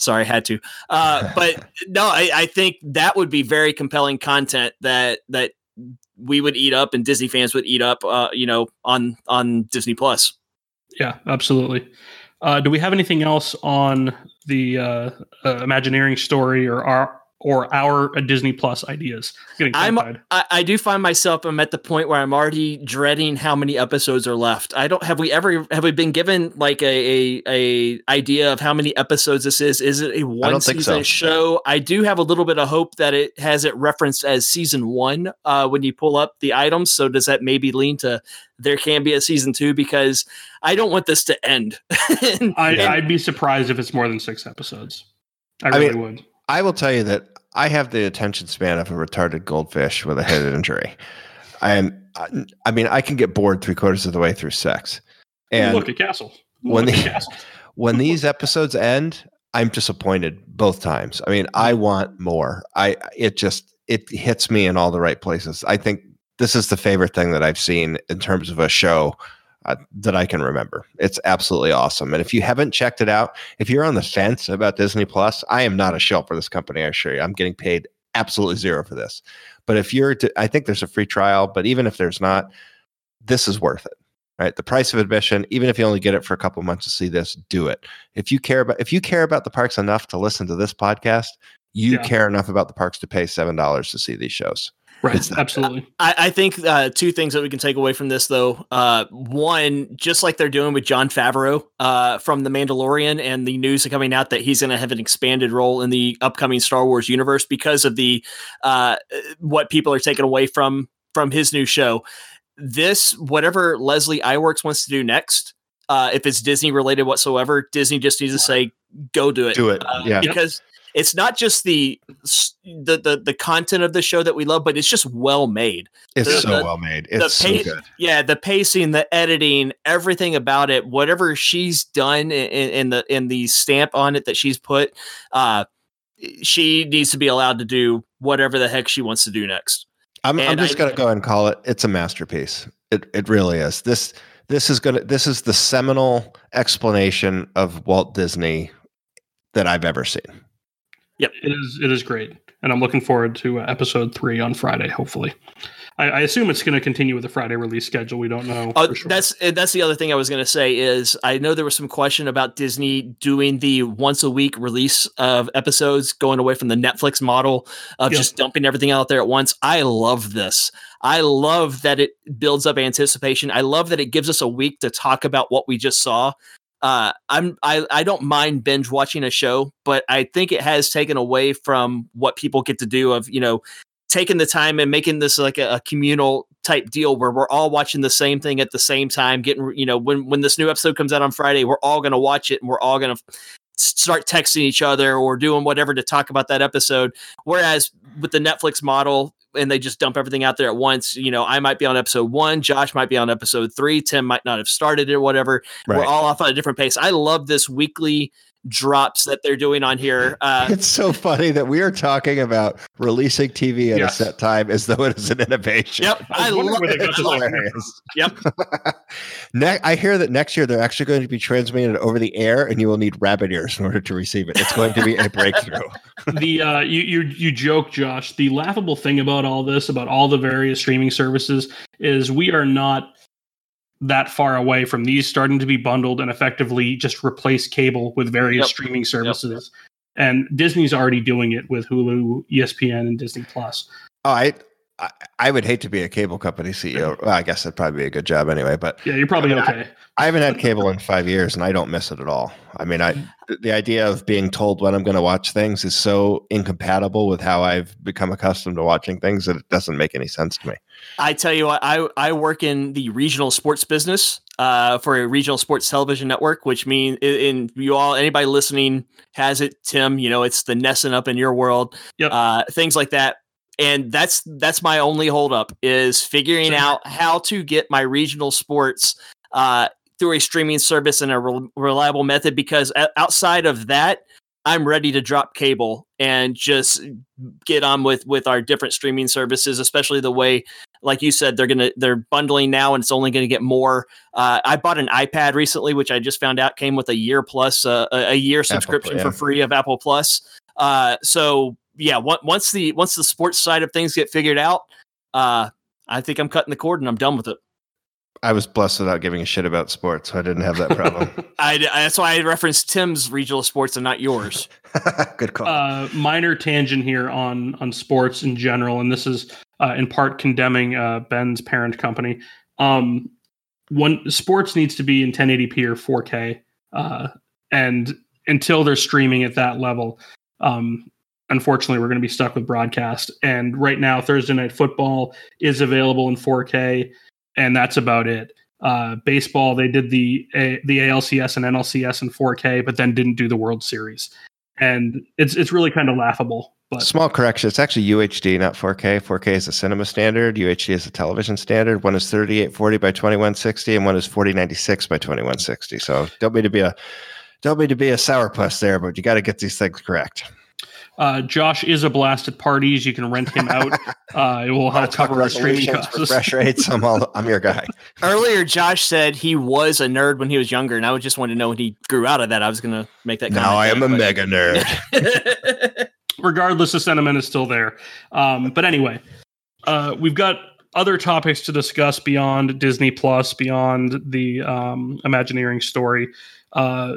sorry i had to uh, but no I, I think that would be very compelling content that that we would eat up and disney fans would eat up uh, you know on on disney plus Yeah, absolutely. Uh, do we have anything else on the uh, uh, Imagineering story or our or our uh, Disney Plus ideas? Getting I'm- I, I do find myself I'm at the point where I'm already dreading how many episodes are left. I don't have we ever have we been given like a a, a idea of how many episodes this is? Is it a one season so. show? I do have a little bit of hope that it has it referenced as season one uh, when you pull up the items. So does that maybe lean to there can be a season two because I don't want this to end. And- I, and- I'd be surprised if it's more than six episodes. I I really mean- would. I will tell you that I have the attention span of a retarded goldfish with a head injury. I am. I- I mean, I can get bored three quarters of the way through sex, and look at Castle. when the- at Castle. when these episodes end, I'm disappointed both times. I mean, I want more. I it just it hits me in all the right places. I think this is the favorite thing that I've seen in terms of a show uh, that I can remember. It's absolutely awesome. And if you haven't checked it out, if you're on the fence about Disney Plus, I am not a shell for this company. I assure you, I'm getting paid absolutely zero for this. But if you're, to, I think there's a free trial. But even if there's not, this is worth it. Right, the price of admission, even if you only get it for a couple months to see this, do it. If you care about if you care about the parks enough to listen to this podcast, you Yeah. care enough about the parks to pay seven dollars to see these shows. Right, absolutely. I, I think uh, two things that we can take away from this, though. Uh, one, just like they're doing with Jon Favreau uh, from The Mandalorian, and the news coming out that he's going to have an expanded role in the upcoming Star Wars universe because of the uh, what people are taking away from from his new show. This, whatever Leslie Iwerks wants to do next, uh, if it's Disney related whatsoever, Disney just needs to say, "Go do it." Do it, Uh, yeah. because it's not just the, the the the content of the show that we love, but it's just well made. It's The- so the- well made. It's so good. Yeah, the pacing, the editing, everything about it, whatever she's done in, in the in the stamp on it that she's put, uh, she needs to be allowed to do whatever the heck she wants to do next. I'm, I'm just I- gonna go and call it. It's a masterpiece. It it really is. This this is gonna this is the seminal explanation of Walt Disney that I've ever seen. It is. It is great, and I'm looking forward to uh, episode three on Friday. Hopefully, I, I assume it's going to continue with the Friday release schedule. We don't know. For sure. that's uh, that's the other thing I was going to say is I know there was some question about Disney doing the once a week release of episodes, going away from the Netflix model of Yeah. just dumping everything out there at once. I love this. I love that it builds up anticipation. I love that it gives us a week to talk about what we just saw. Uh, I'm I I don't mind binge watching a show, but I think it has taken away from what people get to do of you know taking the time and making this like a, a communal type deal where we're all watching the same thing at the same time getting you know when when this new episode comes out on friday we're all going to watch it and we're all going to start texting each other or doing whatever to talk about that episode. Whereas with the netflix model and they just dump everything out there at once. You know i might be on episode one josh might be on episode three tim might not have started it or whatever. We're all off on a different pace. I love this weekly drops that they're doing on here uh, It's so funny that we are talking about releasing TV at Yes. a set time as though it is an innovation. yep I i love where they got It's hilarious. Yep. ne- I hear that next year they're actually going to be transmitted over the air, and you will need rabbit ears in order to receive it. It's going to be a breakthrough. the uh, you you you joke, Josh. The laughable thing about all this, about all the various streaming services, is we are not that far away from these starting to be bundled and effectively just replace cable with various Yep. streaming services. And Disney's already doing it with Hulu, ESPN, and Disney Plus. Oh, I I, I would hate to be a cable company CEO. Well, I guess that'd probably be a good job anyway. But Yeah, you're probably okay. I haven't had cable in five years, and I don't miss it at all. I mean, I the idea of being told when I'm going to watch things is so incompatible with how I've become accustomed to watching things that it doesn't make any sense to me. I tell you what, I I work in the regional sports business uh, for a regional sports television network, which means in you all anybody listening has it. Tim, you know it's the NESN up in your world, Yep. uh, things like that. And that's that's my only holdup is figuring out how to get my regional sports uh, through a streaming service and a rel reliable method. Because outside of that, I'm ready to drop cable and just get on with with our different streaming services, especially the way like you said, they're gonna they're bundling now, and it's only gonna get more. Uh, I bought an iPad recently, which I just found out came with a year plus uh, a, year subscription yeah. for free of Apple Plus. Uh, so yeah, once the once the sports side of things get figured out, uh, I think I'm cutting the cord and I'm done with it. I was blessed without giving a shit about sports, so I didn't have that problem. I, that's why I referenced Tim's regional sports and not yours. good call. uh, minor tangent here on on sports in general, and this is uh, in part condemning uh, Ben's parent company. Um, one sports needs to be in 1080p or 4K, uh, and until they're streaming at that level, um, unfortunately, we're going to be stuck with broadcast. And right now, Thursday Night Football is available in 4K, and that's about it. Uh, baseball, they did the a, the ALCS and NLCS in 4K, but then didn't do the World Series and it's it's really kind of laughable. But Small correction. It's actually UHD, not 4K. 4K is a cinema standard. UHD is a television standard. One is 3840 by 2160, and one is 4096 by 2160. So don't mean to be a don't mean to be a sourpuss there, but you got to get these things correct. Uh, Josh is a blast at parties. You can rent him out. Uh, it will help cover our streaming Resolutions, costs. refresh rates. I'm all, I'm your guy. Earlier, Josh said he was a nerd when he was younger, and I would just want to know when he grew out of that. I was going to make that. Now I am a comment mega nerd. Regardless, the sentiment is still there. Um, but anyway, uh, we've got other topics to discuss beyond Disney Plus, beyond the um, Imagineering story. Uh,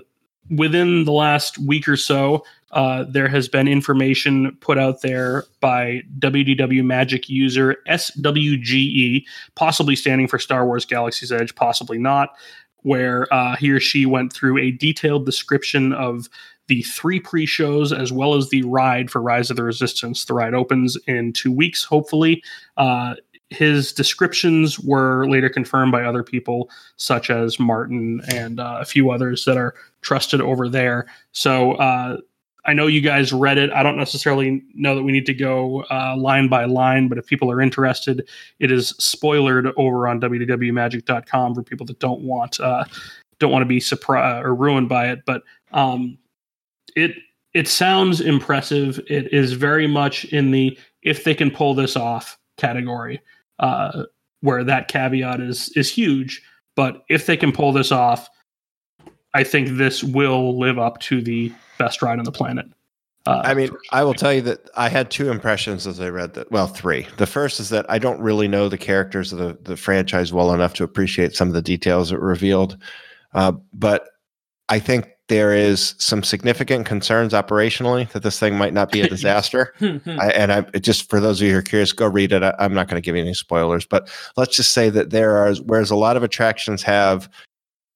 within the last week or so, uh, there has been information put out there by WDW Magic user SWGE, possibly standing for Star Wars Galaxy's Edge, possibly not, where uh, he or she went through a detailed description of the three pre shows as well as the ride for Rise of the Resistance. The ride opens in two weeks, hopefully. Uh, his descriptions were later confirmed by other people, such as Martin and uh, a few others that are trusted over there. So uh, I know you guys read it. I don't necessarily know that we need to go uh, line by line, but if people are interested, it is spoilered over on wdwmagic.com for people that don't want uh, don't want to be surprised or ruined by it. But um, it it sounds impressive. It is very much in the if they can pull this off category, uh, where that caveat is is huge. But if they can pull this off, I think this will live up to the best ride on the planet. Uh, I mean, I will tell you that I had two impressions as I read that. Well, three. The first is that I don't really know the characters of the, the franchise well enough to appreciate some of the details that were revealed. Uh, but I think there is some significant concerns operationally that this thing might not be a disaster. I, and I just for those of you who are curious, go read it. I, I'm not going to give you any spoilers, but let's just say that there are whereas a lot of attractions have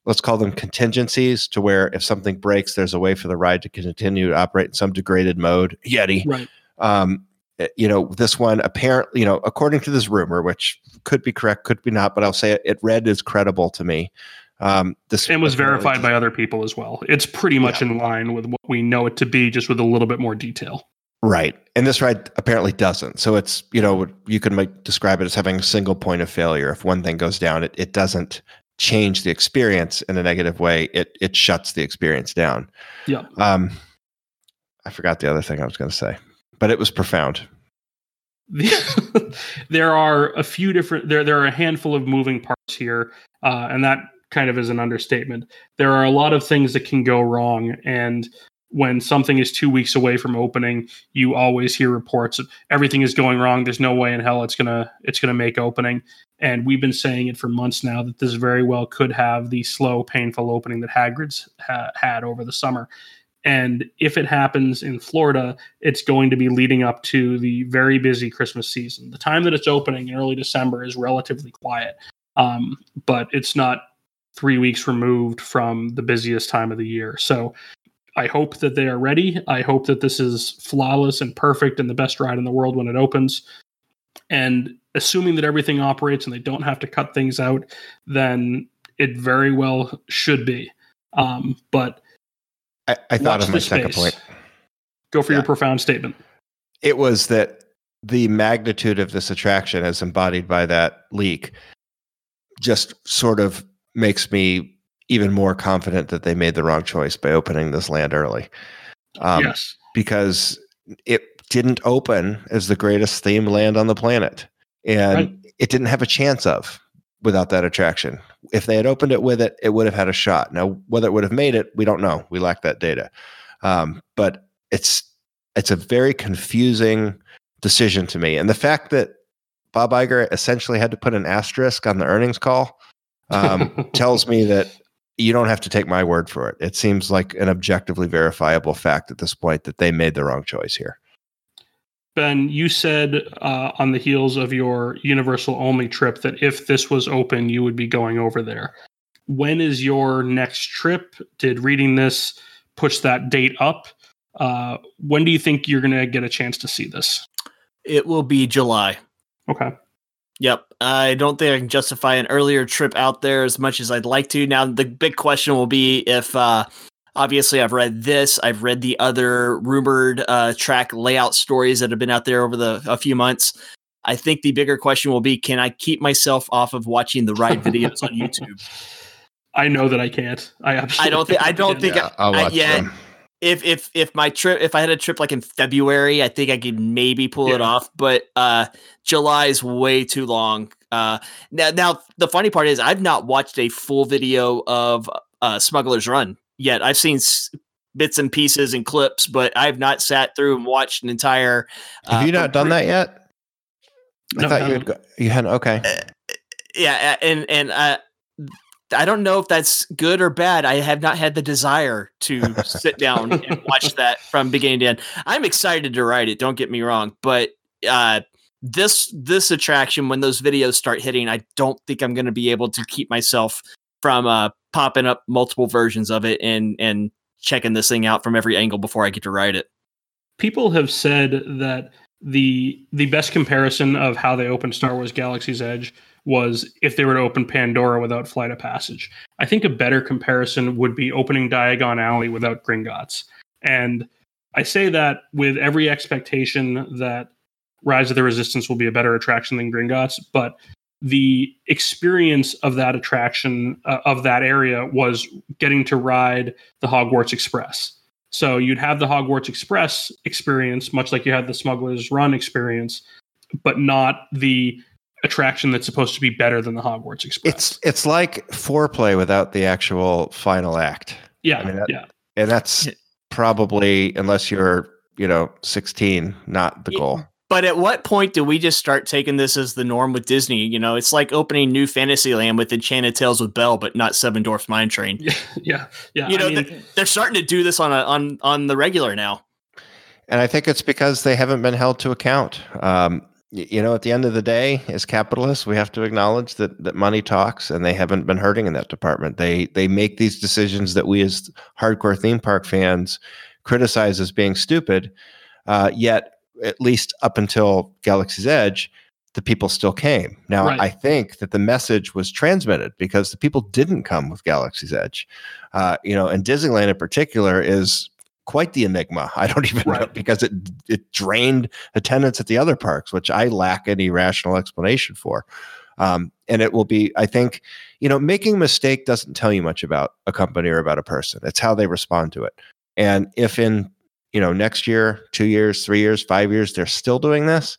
let's call them contingencies to where if something breaks, there's a way for the ride to continue to operate in some degraded mode. Yeti, right. um, eh, you know, this one apparently, you know, according to this rumor, which could be correct, could be not, but I'll say it, it read as credible to me. Um, this and was verified just- by other people as well. It's pretty much in line with what we know it to be, just with a little bit more detail. Right. And this ride apparently doesn't. So it's, you know, you can make, describe it as having a single point of failure. If one thing goes down, it, it doesn't change the experience in a negative way. It it shuts the experience down. Yeah. Um I forgot the other thing I was going to say, but it was profound. there are a few different there there are a handful of moving parts here uh, and that kind of is an understatement there are a lot of things that can go wrong and when something is two weeks away from opening you always hear reports of everything is going wrong there's no way in hell it's gonna it's gonna make opening and we've been saying it for months now that this very well could have the slow painful opening that hagrid's ha- had over the summer And if it happens in Florida, it's going to be leading up to the very busy Christmas season. The time that it's opening in early December is relatively quiet, um, but it's not three weeks removed from the busiest time of the year. So I hope that they are ready. I hope that this is flawless and perfect and the best ride in the world when it opens. And assuming that everything operates and they don't have to cut things out, then it very well should be. Um, but I, I thought of my second space. point. Go for yeah. your profound statement. It was that the magnitude of this attraction, as embodied by that leak, just sort of makes me even more confident that they made the wrong choice by opening this land early. Um, yes. Because it didn't open as the greatest themed land on the planet. And right. it didn't have a chance of without that attraction. If they had opened it with it, it would have had a shot. Now, whether it would have made it, we don't know. We lack that data. Um, but it's it's a very confusing decision to me. And the fact that Bob Iger essentially had to put an asterisk on the earnings call um, tells me that you don't have to take my word for it. It seems like an objectively verifiable fact at this point that they made the wrong choice here. Ben, you said uh, on the heels of your Universal only trip that if this was open, you would be going over there. When is your next trip? Did reading this push that date up? Uh, when do you think you're going to get a chance to see this? It will be July. Okay. Yep. I don't think I can justify an earlier trip out there as much as I'd like to. Now, the big question will be if uh, obviously I've read this. I've read the other rumored uh, track layout stories that have been out there over the a few months. I think the bigger question will be: Can I keep myself off of watching the ride videos on YouTube? I know that I can't. I I don't think. I don't think. Yeah, I, I, yeah. Them. If if if my trip, if I had a trip like in February, I think I could maybe pull yeah. it off. But uh, July is way too long. Uh, now, now the funny part is I've not watched a full video of uh, Smuggler's Run yet. I've seen s- bits and pieces and clips, but I've not sat through and watched an entire. Uh, Have you not done that yet? I no, thought no. you had. Go- you hadn't. Okay. Uh, yeah, and and uh, I don't know if that's good or bad. I have not had the desire to sit down and watch that from beginning to end. I'm excited to write it. Don't get me wrong, but uh, this this attraction when those videos start hitting, I don't think I'm going to be able to keep myself from uh, popping up multiple versions of it and and checking this thing out from every angle before I get to write it. People have said that the the best comparison of how they opened Star Wars Galaxy's Edge was if they were to open Pandora without Flight of Passage. I think a better comparison would be opening Diagon Alley without Gringotts. And I say that with every expectation that Rise of the Resistance will be a better attraction than Gringotts, but the experience of that attraction uh, of that area was getting to ride the Hogwarts Express. So you'd have the Hogwarts Express experience, much like you had the Smuggler's Run experience, but not the attraction that's supposed to be better than the Hogwarts Express. It's it's like foreplay without the actual final act. Yeah, I mean, that, yeah, and that's probably unless you're you know 16, not the goal. But at what point do we just start taking this as the norm with Disney? You know, it's like opening New Fantasyland with Enchanted Tales with Belle, but not Seven Dwarfs Mine Train. Yeah, yeah, yeah. You know, I mean, they're, they're starting to do this on a, on on the regular now. And I think it's because they haven't been held to account. Um, you know, at the end of the day, as capitalists, we have to acknowledge that that money talks, and they haven't been hurting in that department. They they make these decisions that we as hardcore theme park fans criticize as being stupid. Uh, yet at least up until Galaxy's Edge, the people still came. Now, right. I think that the message was transmitted because the people didn't come with Galaxy's Edge. Uh, you know, and Disneyland in particular is quite the enigma. I don't even right. know because it it drained attendance at the other parks, which I lack any rational explanation for. Um, and it will be, I think, you know, making a mistake doesn't tell you much about a company or about a person. It's how they respond to it. And if in you know next year two years three years five years they're still doing this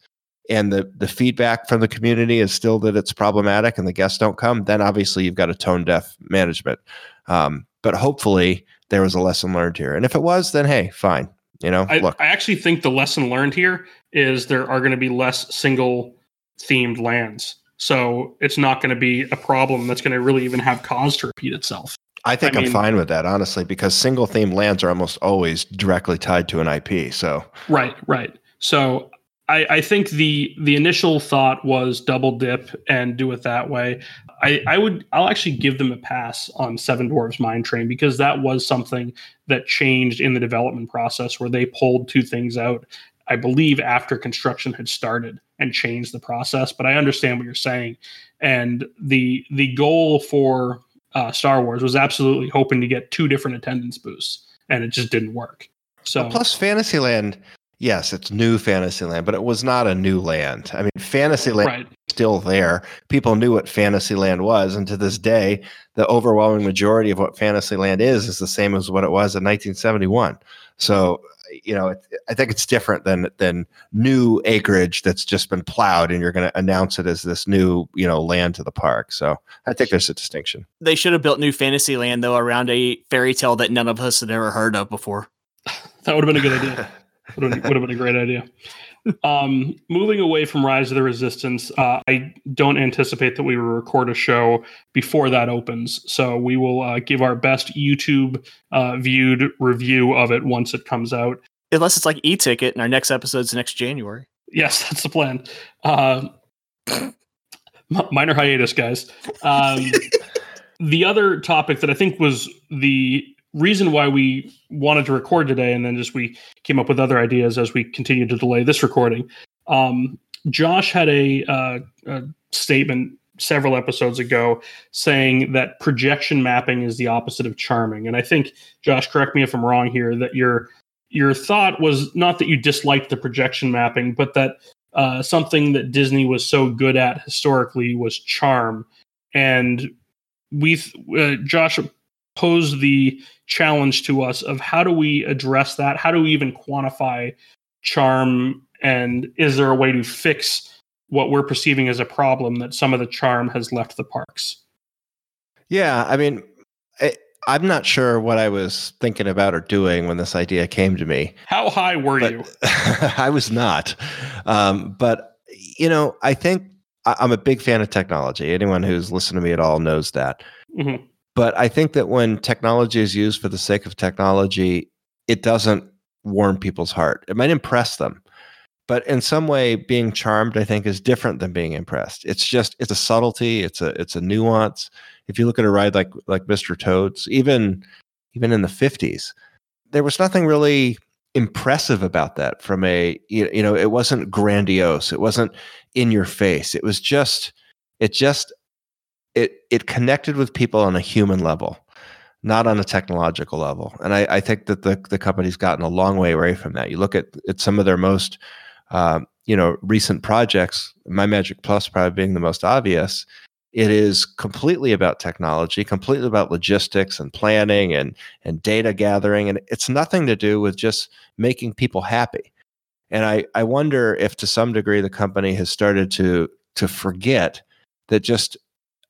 and the the feedback from the community is still that it's problematic and the guests don't come then obviously you've got a tone deaf management um, but hopefully there was a lesson learned here and if it was then hey fine you know I, look i actually think the lesson learned here is there are going to be less single themed lands so it's not going to be a problem that's going to really even have cause to repeat itself I think I am fine with that, honestly, because single theme lands are almost always directly tied to an IP. So Right, right. So I, I think the the initial thought was double dip and do it that way. I, I would I'll actually give them a pass on Seven Dwarves Mine Train because that was something that changed in the development process where they pulled two things out, I believe, after construction had started and changed the process. But I understand what you're saying. And the the goal for uh, Star Wars was absolutely hoping to get two different attendance boosts, and it just didn't work. So plus Fantasyland, yes, it's new Fantasyland, but it was not a new land. I mean, Fantasyland right. still there. People knew what Fantasyland was, and to this day, the overwhelming majority of what Fantasyland is is the same as what it was in 1971. So, you know, it, I think it's different than than new acreage that's just been plowed, and you're going to announce it as this new, you know, land to the park. So, I think there's a distinction. They should have built new Fantasyland though around a fairy tale that none of us had ever heard of before. That would have been a good idea. would have, would have been a great idea. Um, moving away from Rise of the Resistance, uh, I don't anticipate that we will record a show before that opens. So we will uh, give our best YouTube uh, viewed review of it once it comes out. Unless it's like e-ticket and our next episode's next January. Yes, that's the plan. Uh, minor hiatus, guys. Um, the other topic that I think was the reason why we wanted to record today, and then just we came up with other ideas as we continued to delay this recording. Um, Josh had a, uh, a statement several episodes ago saying that projection mapping is the opposite of charming, and I think Josh, correct me if I'm wrong here, that your your thought was not that you disliked the projection mapping, but that uh, something that Disney was so good at historically was charm. And we, uh, Josh posed the challenge to us of how do we address that? How do we even quantify charm? And is there a way to fix what we're perceiving as a problem that some of the charm has left the parks? Yeah, I mean, I, I'm not sure what I was thinking about or doing when this idea came to me. How high were But- you? I was not. Um, but, you know, I think I, I'm a big fan of technology. Anyone who's listened to me at all knows that. Mhm. But I think that when technology is used for the sake of technology, it doesn't warm people's heart. It might impress them. But in some way, being charmed, I think, is different than being impressed. It's just it's a subtlety, it's a it's a nuance. If you look at a ride like like Mr. Toad's, even even in the 50s, there was nothing really impressive about that from a you you know, it wasn't grandiose, it wasn't in your face. It was just it just it it connected with people on a human level not on a technological level. And i, I think that the, the company's gotten a long way away from that. You look at, at some of their most um, you know recent projects my magic plus probably being the most obvious it is completely about technology completely about logistics and planning and and data gathering. And it's nothing to do with just making people happy. And i i wonder if to some degree the company has started to to forget that just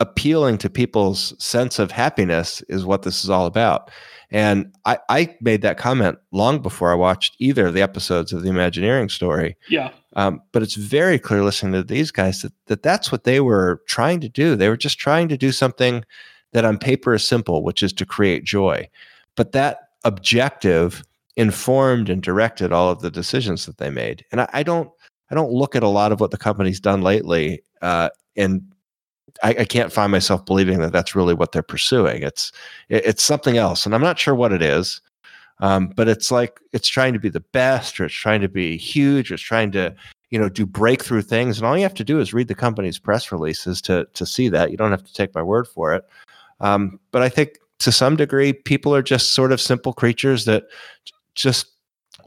appealing to people's sense of happiness is what this is all about. And I, I made that comment long before I watched either of the episodes of the Imagineering story. Yeah. Um, but it's very clear listening to these guys that, that that's what they were trying to do. They were just trying to do something that on paper is simple, which is to create joy. But that objective informed and directed all of the decisions that they made. And I, I don't I don't look at a lot of what the company's done lately uh, and I, I can't find myself believing that that's really what they're pursuing. It's it, it's something else, and I'm not sure what it is. Um, but it's like it's trying to be the best, or it's trying to be huge, or it's trying to you know do breakthrough things. And all you have to do is read the company's press releases to to see that. You don't have to take my word for it. Um, but I think to some degree, people are just sort of simple creatures that just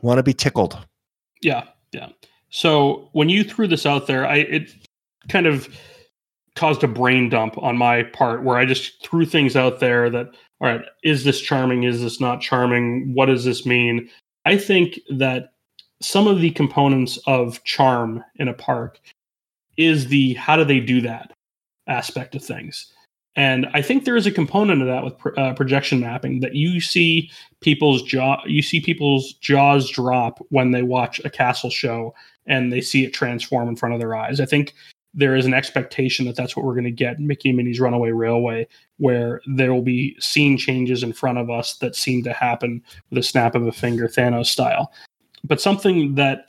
want to be tickled. Yeah, yeah. So when you threw this out there, I it kind of caused a brain dump on my part where I just threw things out there that all right, is this charming? Is this not charming? What does this mean? I think that some of the components of charm in a park is the how do they do that aspect of things. And I think there is a component of that with pro- uh, projection mapping that you see people's jaw, you see people's jaws drop when they watch a castle show and they see it transform in front of their eyes. I think there is an expectation that that's what we're going to get Mickey and Minnie's Runaway Railway, where there will be scene changes in front of us that seem to happen with a snap of a finger, Thanos style. But something that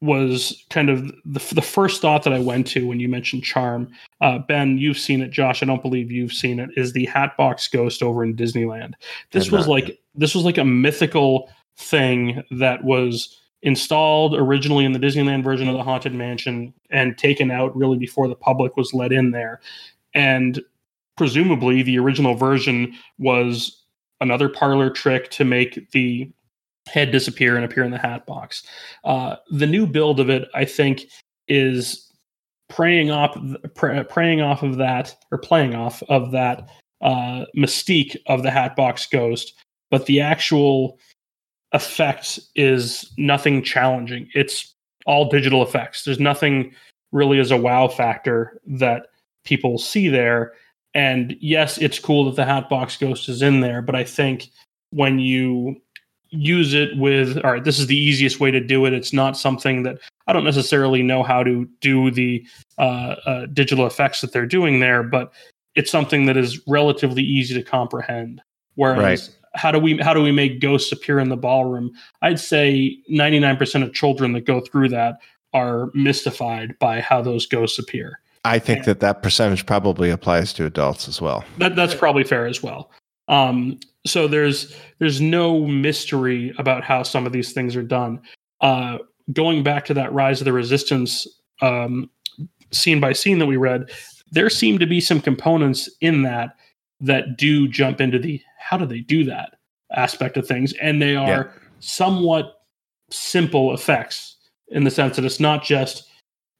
was kind of the, the first thought that I went to when you mentioned Charm. Uh, ben, you've seen it. Josh, I don't believe you've seen it. Is the Hatbox Ghost over in Disneyland? This was like this was like a mythical thing that was installed originally in the Disneyland version of the Haunted Mansion and taken out really before the public was let in there. And presumably the original version was another parlor trick to make the head disappear and appear in the hat box. Uh, the new build of it, I think, is preying off preying off of that or playing off of that uh, mystique of the hat box Ghost, but the actual effect is nothing challenging. It's all digital effects. There's nothing really as a wow factor that people see there. And yes, it's cool that the Hatbox Ghost is in there, but I think when you use it with all right this is the easiest way to do it it's not something that i don't necessarily know how to do the uh, uh, digital effects that they're doing there but it's something that is relatively easy to comprehend whereas right. How do we how do we make ghosts appear in the ballroom? I'd say 99% of children that go through that are mystified by how those ghosts appear. I think and that that percentage probably applies to adults as well. That, that's probably fair as well. Um, so there's there's no mystery about how some of these things are done. Uh, going back to that Rise of the Resistance um, scene by scene that we read, there seem to be some components in that that do jump into the how do they do that aspect of things, and they are yeah. somewhat simple effects in the sense that it's not just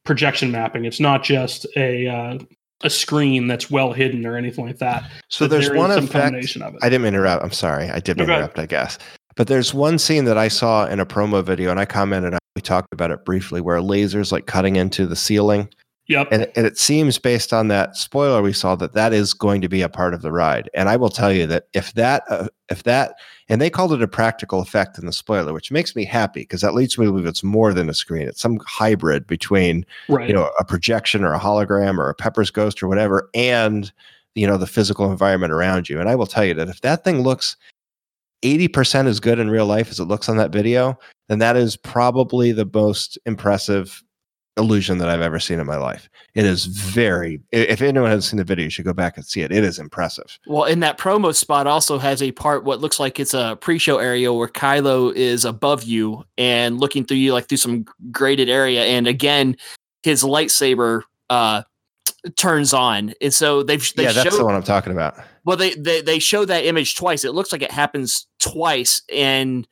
projection mapping. It's not just a uh, a screen that's well hidden or anything like that. So there's there one effect. Of it. I didn't interrupt. I'm sorry. I did okay. interrupt. I guess. But there's one scene that I saw in a promo video, and I commented on. We talked about it briefly, where lasers like cutting into the ceiling, Yep. And, and it seems based on that spoiler we saw that that is going to be a part of the ride. And I will tell you that if that, uh, if that, and they called it a practical effect in the spoiler, which makes me happy because that leads me to believe it's more than a screen. It's some hybrid between, right. you know, a projection or a hologram or a Pepper's ghost or whatever, and you know the physical environment around you. And I will tell you that if that thing looks 80% as good in real life as it looks on that video, then that is probably the most impressive illusion that I've ever seen in my life. It is very. If anyone hasn't seen the video, you should go back and see it. It is impressive. Well, in that promo spot, also has a part what looks like it's a pre-show area where Kylo is above you and looking through you like through some graded area, and again, his lightsaber uh turns on, and so they've they yeah, that's showed, the one I'm talking about. Well, they they they show that image twice. It looks like it happens twice, and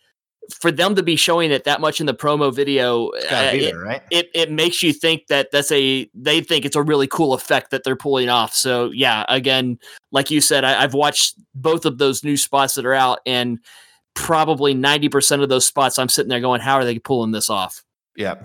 for them to be showing it that much in the promo video, uh, it, there, right? it, it makes you think that that's a they think it's a really cool effect that they're pulling off. So yeah, again, like you said, I, I've watched both of those new spots that are out, and probably ninety percent of those spots, I'm sitting there going, "How are they pulling this off?" Yeah.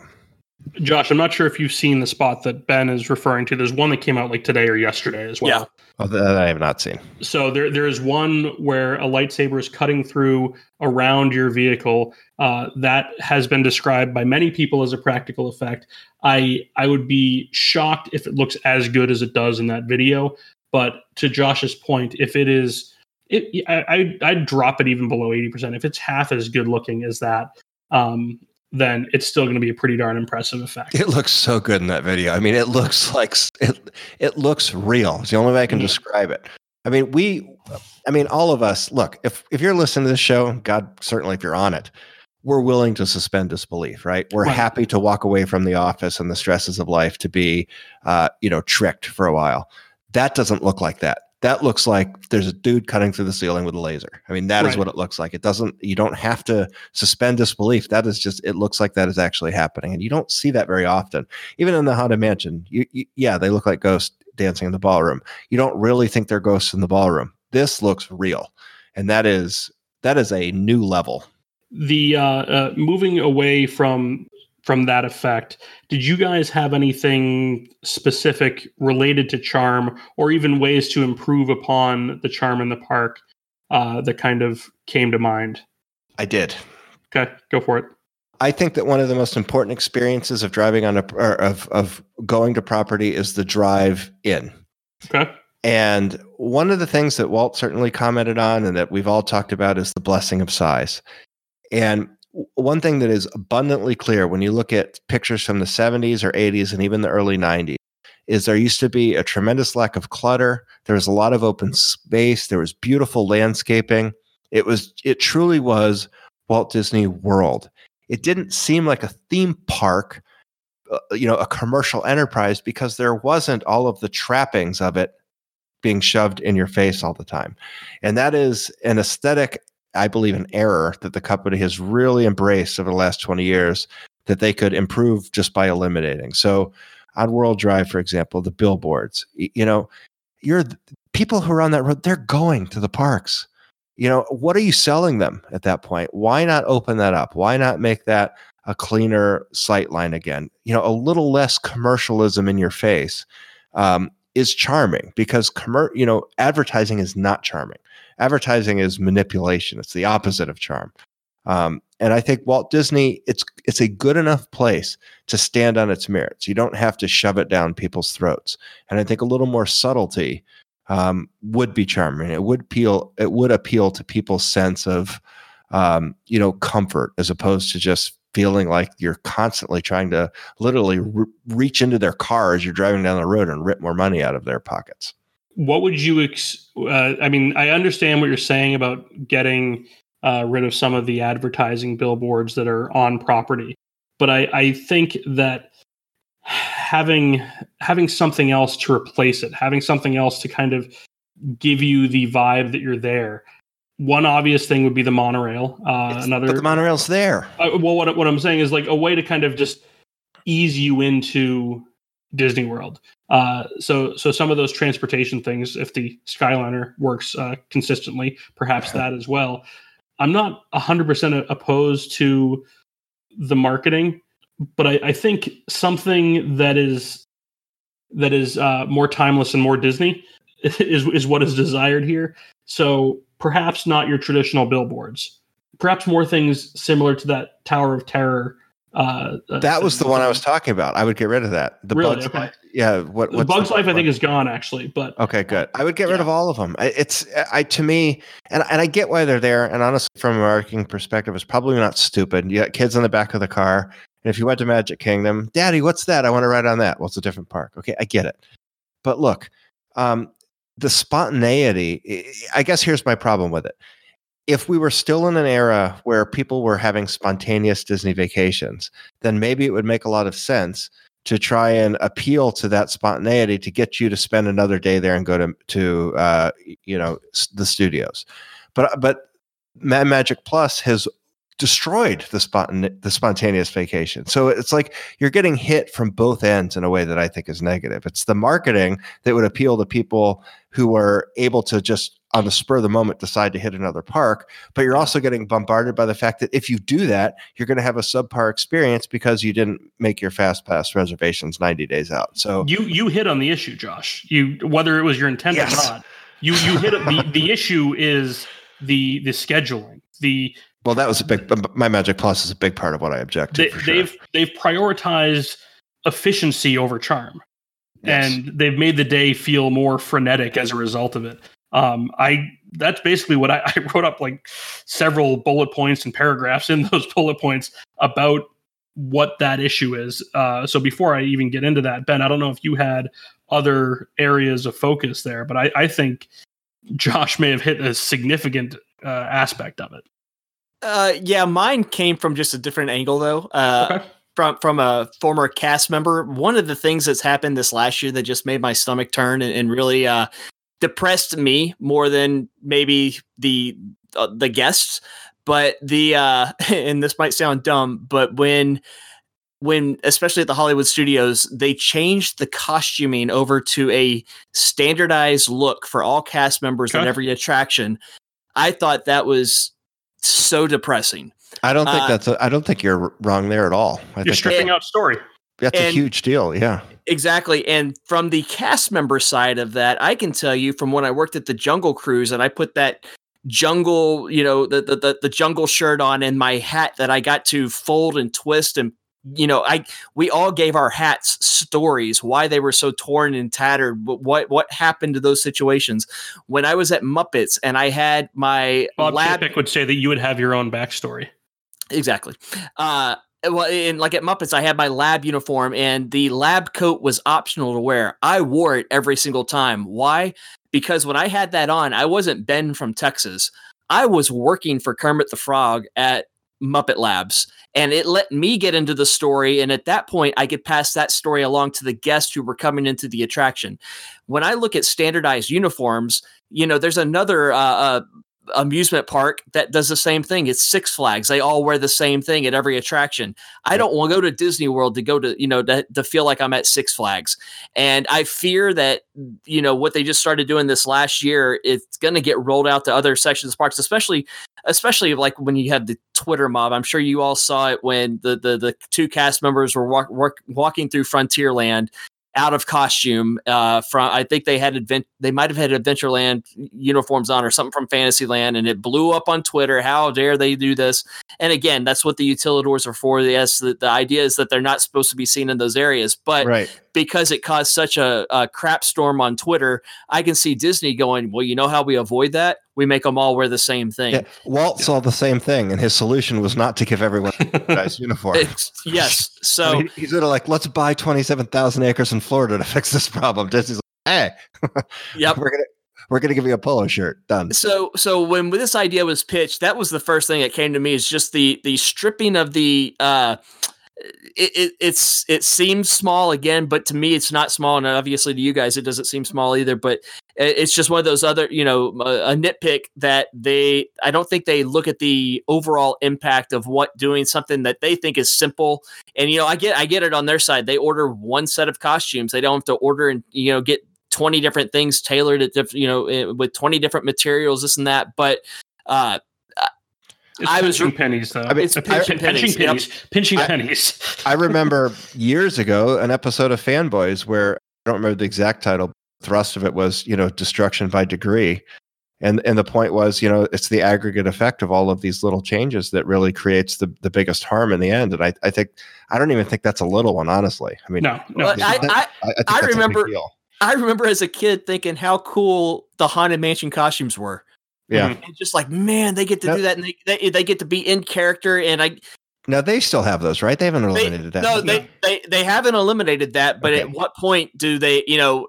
Josh, I'm not sure if you've seen the spot that Ben is referring to. There's one that came out like today or yesterday as well. Oh, that I have not seen. So there, there is one where a lightsaber is cutting through around your vehicle. Uh, that has been described by many people as a practical effect. I, I would be shocked if it looks as good as it does in that video. But to Josh's point, if it is, it, I, I'd drop it even below 80%. If it's half as good looking as that, um, then it's still going to be a pretty darn impressive effect. It looks so good in that video. I mean, it looks like it. It looks real. It's the only way I can mm-hmm. describe it. I mean, we. I mean, all of us. Look, if if you're listening to this show, God, certainly if you're on it, we're willing to suspend disbelief, right? We're right. happy to walk away from the office and the stresses of life to be, uh, you know, tricked for a while. That doesn't look like that that looks like there's a dude cutting through the ceiling with a laser. I mean, that right. is what it looks like. It doesn't, you don't have to suspend disbelief. That is just, it looks like that is actually happening. And you don't see that very often. Even in the Haunted Mansion, you, you, yeah, they look like ghosts dancing in the ballroom. You don't really think they're ghosts in the ballroom. This looks real. And that is, that is a new level. The uh, uh moving away from from that effect. Did you guys have anything specific related to charm or even ways to improve upon the charm in the park uh, that kind of came to mind? I did. Okay, go for it. I think that one of the most important experiences of driving on a or of of going to property is the drive in. Okay. And one of the things that Walt certainly commented on and that we've all talked about is the blessing of size. And one thing that is abundantly clear when you look at pictures from the 70s or 80s and even the early 90s is there used to be a tremendous lack of clutter. There was a lot of open space. There was beautiful landscaping. It was it truly was Walt Disney World. It didn't seem like a theme park, uh, you know, a commercial enterprise because there wasn't all of the trappings of it being shoved in your face all the time. And that is an aesthetic, I believe, an error that the company has really embraced over the last 20 years that they could improve just by eliminating. So on World Drive, for example, the billboards, you know, you're people who are on that road, they're going to the parks. You know, what are you selling them at that point? Why not open that up? Why not make that a cleaner sight line again? You know, a little less commercialism in your face. Um, is charming because commer- you know advertising is not charming advertising is manipulation. It's the opposite of charm. Um, and i think walt disney it's it's a good enough place to stand on its merits. You don't have to shove it down people's throats. And i think a little more subtlety um, would be charming. It would appeal it would appeal to people's sense of um, you know comfort as opposed to just feeling like you're constantly trying to literally re- reach into their car as you're driving down the road and rip more money out of their pockets. What would you? Ex- uh, I mean, I understand what you're saying about getting uh, rid of some of the advertising billboards that are on property, but I, I think that having having something else to replace it, having something else to kind of give you the vibe that you're there, one obvious thing would be the monorail. Uh, another, but the monorail's there. uh, well, what what I'm saying is like a way to kind of just ease you into Disney World. Uh, so so some of those transportation things, if the Skyliner works uh, consistently, perhaps that as well. I'm not 100% opposed to the marketing, but I, I think something that is that is uh, more timeless and more Disney is is what is desired here. So perhaps not your traditional billboards, perhaps more things similar to that Tower of Terror. Uh, uh, That was the one I was talking about. I would get rid of that. The Really? Bugs Okay. Life- Yeah. What? The Bugs the Life, I think, is gone actually, but Okay, good. I would get rid of all of them. It's I to me, and and I get why they're there. And honestly, from a marketing perspective, it's probably not stupid. You got kids in the back of the car, and if you went to Magic Kingdom, Daddy, what's that? I want to ride on that. Well, it's a different park. Okay, I get it. But look, um, the spontaneity. I guess here's my problem with it. If we were still in an era where people were having spontaneous Disney vacations, then maybe it would make a lot of sense to try and appeal to that spontaneity to get you to spend another day there and go to to uh, you know the studios. But but My Magic Plus has destroyed the spontan- the spontaneous vacation. So it's like you're getting hit from both ends in a way that I think is negative. It's the marketing that would appeal to people who are able to just on the spur of the moment decide to hit another park, but you're also getting bombarded by the fact that if you do that, you're going to have a subpar experience because you didn't make your fast pass reservations 90 days out. So you you hit on the issue, Josh. You whether it was your intent Yes. or not, you you hit it. The the issue is the the scheduling. The well, that was a big. Um, my Magic Plus is a big part of what I object to. they, sure. they've they've prioritized efficiency over charm. Yes. and they've made the day feel more frenetic as a result of it. Um, I that's basically what I, I wrote up like several bullet points and paragraphs in those bullet points about what that issue is. Uh, so before I even get into that, Ben, I don't know if you had other areas of focus there, but I, I think Josh may have hit a significant uh, aspect of it. Uh, yeah, mine came from just a different angle though. Uh, Okay. from from a former cast member. One of the things that's happened this last year that just made my stomach turn and, and really uh, depressed me more than maybe the uh, the guests. But the uh, and this might sound dumb, but when when especially at the Hollywood studios, they changed the costuming over to a standardized look for all cast members in every attraction. I thought that was so depressing. I don't think uh, that's. A, I don't think you're wrong there at all. I You're think stripping out story. That's a huge deal. Yeah. Exactly. And from the cast member side of that, I can tell you from when I worked at the Jungle Cruise and I put that jungle, you know, the, the the the jungle shirt on and my hat that I got to fold and twist and you know, I we all gave our hats stories why they were so torn and tattered. What what happened to those situations? When I was at Muppets and I had my Bob lab Chapek would say that you would have your own backstory. exactly. Uh, well, in like at Muppets, I had my lab uniform, and the lab coat was optional to wear. I wore it every single time. Why? Because when I had that on, I wasn't Ben from Texas. I was working for Kermit the Frog at Muppet Labs, and it let me get into the story. And at that point, I could pass that story along to the guests who were coming into the attraction. When I look at standardized uniforms, you know, there's another uh, uh, amusement park that does the same thing. It's Six Flags. They all wear the same thing at every attraction. I don't want to go to Disney World to go to, you know, to, to feel like I'm at Six Flags. And I fear that, you know, what they just started doing this last year, it's going to get rolled out to other sections of parks, especially, especially like when you have the Twitter mob. I'm sure you all saw it when the the, the two cast members were walk, walk, walking through Frontierland out of costume uh from i think they had advent they might have had adventureland uniforms on or something from fantasyland and it blew up on twitter. How dare they do this? And again that's what the utilidors are for. Yes the, the idea is that they're not supposed to be seen in those areas but right. Because it caused such a, a crap storm on twitter i can see disney going well you know how we avoid that we make them all wear the same thing Yeah. Walt saw the same thing, and his solution was not to give everyone a nice uniform. It's- yes so I mean, he's sort of like, let's buy twenty-seven thousand acres in Florida to fix this problem. Disney's like, hey, yep we're gonna we're gonna give you a polo shirt. Done. so so when this idea was pitched that was the first thing that came to me is just the the stripping of the uh it, it it's it seems small again but to me it's not small and obviously to you guys it doesn't seem small either but it- it's just one of those other you know a, a nitpick that they i don't think they look at the overall impact of what doing something that they think is simple and you know i get i get it on their side they order one set of costumes they don't have to order and you know get 20 different things tailored at you know eh, with 20 different materials this and that but uh It's I was- pinching pennies, though. I mean, it's I- pinching pinching pennies, yep. pennies. Pinching I- pennies. I remember years ago an episode of Fanboys where I don't remember the exact title. Thrust of it was, you know, destruction by degree. And and the point was, you know, it's the aggregate effect of all of these little changes that really creates the, the biggest harm in the end. And I, I think I don't even think that's a little one, honestly. I mean, No, no. Well, I, I, I, I, I that's a big remember- I remember as a kid thinking how cool the haunted mansion costumes were. Yeah. And just like, man, they get to Yep. do that and they, they they get to be in character. And I Now they still have those, right? They haven't they, eliminated that. no, Yeah. they, they they haven't eliminated that, but Okay. at what point do they, you know,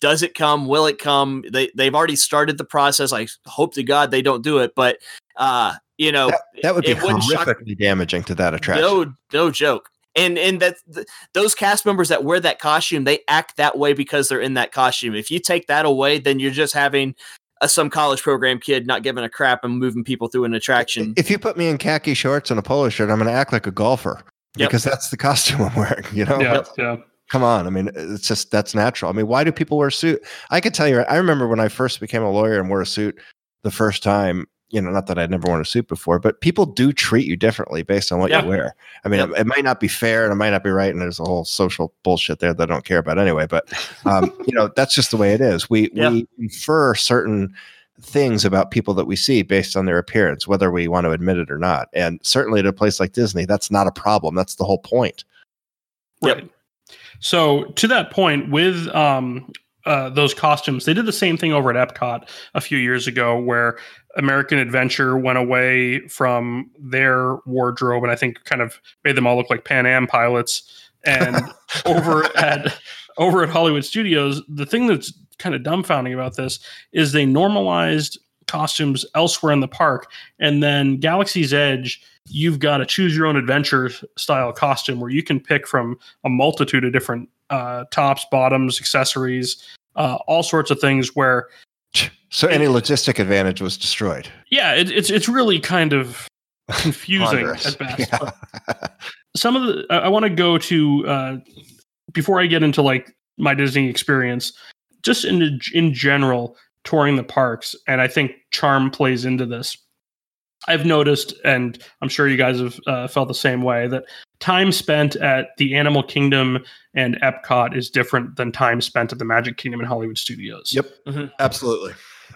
does it come? Will it come? They they've already started the process. I hope to God they don't do it, but uh, you know, that, that would be it shock- horrifically damaging to that attraction. no no joke. And and that th- those cast members that wear that costume, they act that way because they're in that costume. If you take that away, then you're just having a, some college program kid not giving a crap and moving people through an attraction. If you put me in khaki shorts and a polo shirt, I'm going to act like a golfer Yep. because that's the costume I'm wearing. You know, Yeah, yeah. come on. I mean, it's just that's natural. I mean, why do people wear suit? I could tell you. I remember when I first became a lawyer and wore a suit the first time. You know, not that I'd never worn a suit before, but people do treat you differently based on what Yeah. you wear. I mean, Yep. it, it might not be fair and it might not be right, and there's a whole social bullshit there that I don't care about anyway. But um, you know, that's just the way it is. We Yeah. we infer certain things about people that we see based on their appearance, whether we want to admit it or not. And certainly at a place like Disney, that's not a problem. That's the whole point. Yep. Right. So to that point, with um, uh, those costumes, they did the same thing over at Epcot a few years ago, where American Adventure went away from their wardrobe, and I think kind of made them all look like Pan Am pilots. And over at over at Hollywood Studios, the thing that's kind of dumbfounding about this is they normalized costumes elsewhere in the park, and then Galaxy's Edge. You've got a choose your own adventure style costume where you can pick from a multitude of different uh, tops, bottoms, accessories, uh, all sorts of things. Where So any logistic advantage was destroyed. yeah, it, it's it's really kind of confusing at best. Yeah. Some of the I, I want to go to uh, before I get into like my Disney experience, just in in general touring the parks, and I think charm plays into this. I've noticed, and I'm sure you guys have uh, felt the same way, that time spent at the Animal Kingdom and Epcot is different than time spent at the Magic Kingdom and Hollywood Studios. Yep. Absolutely.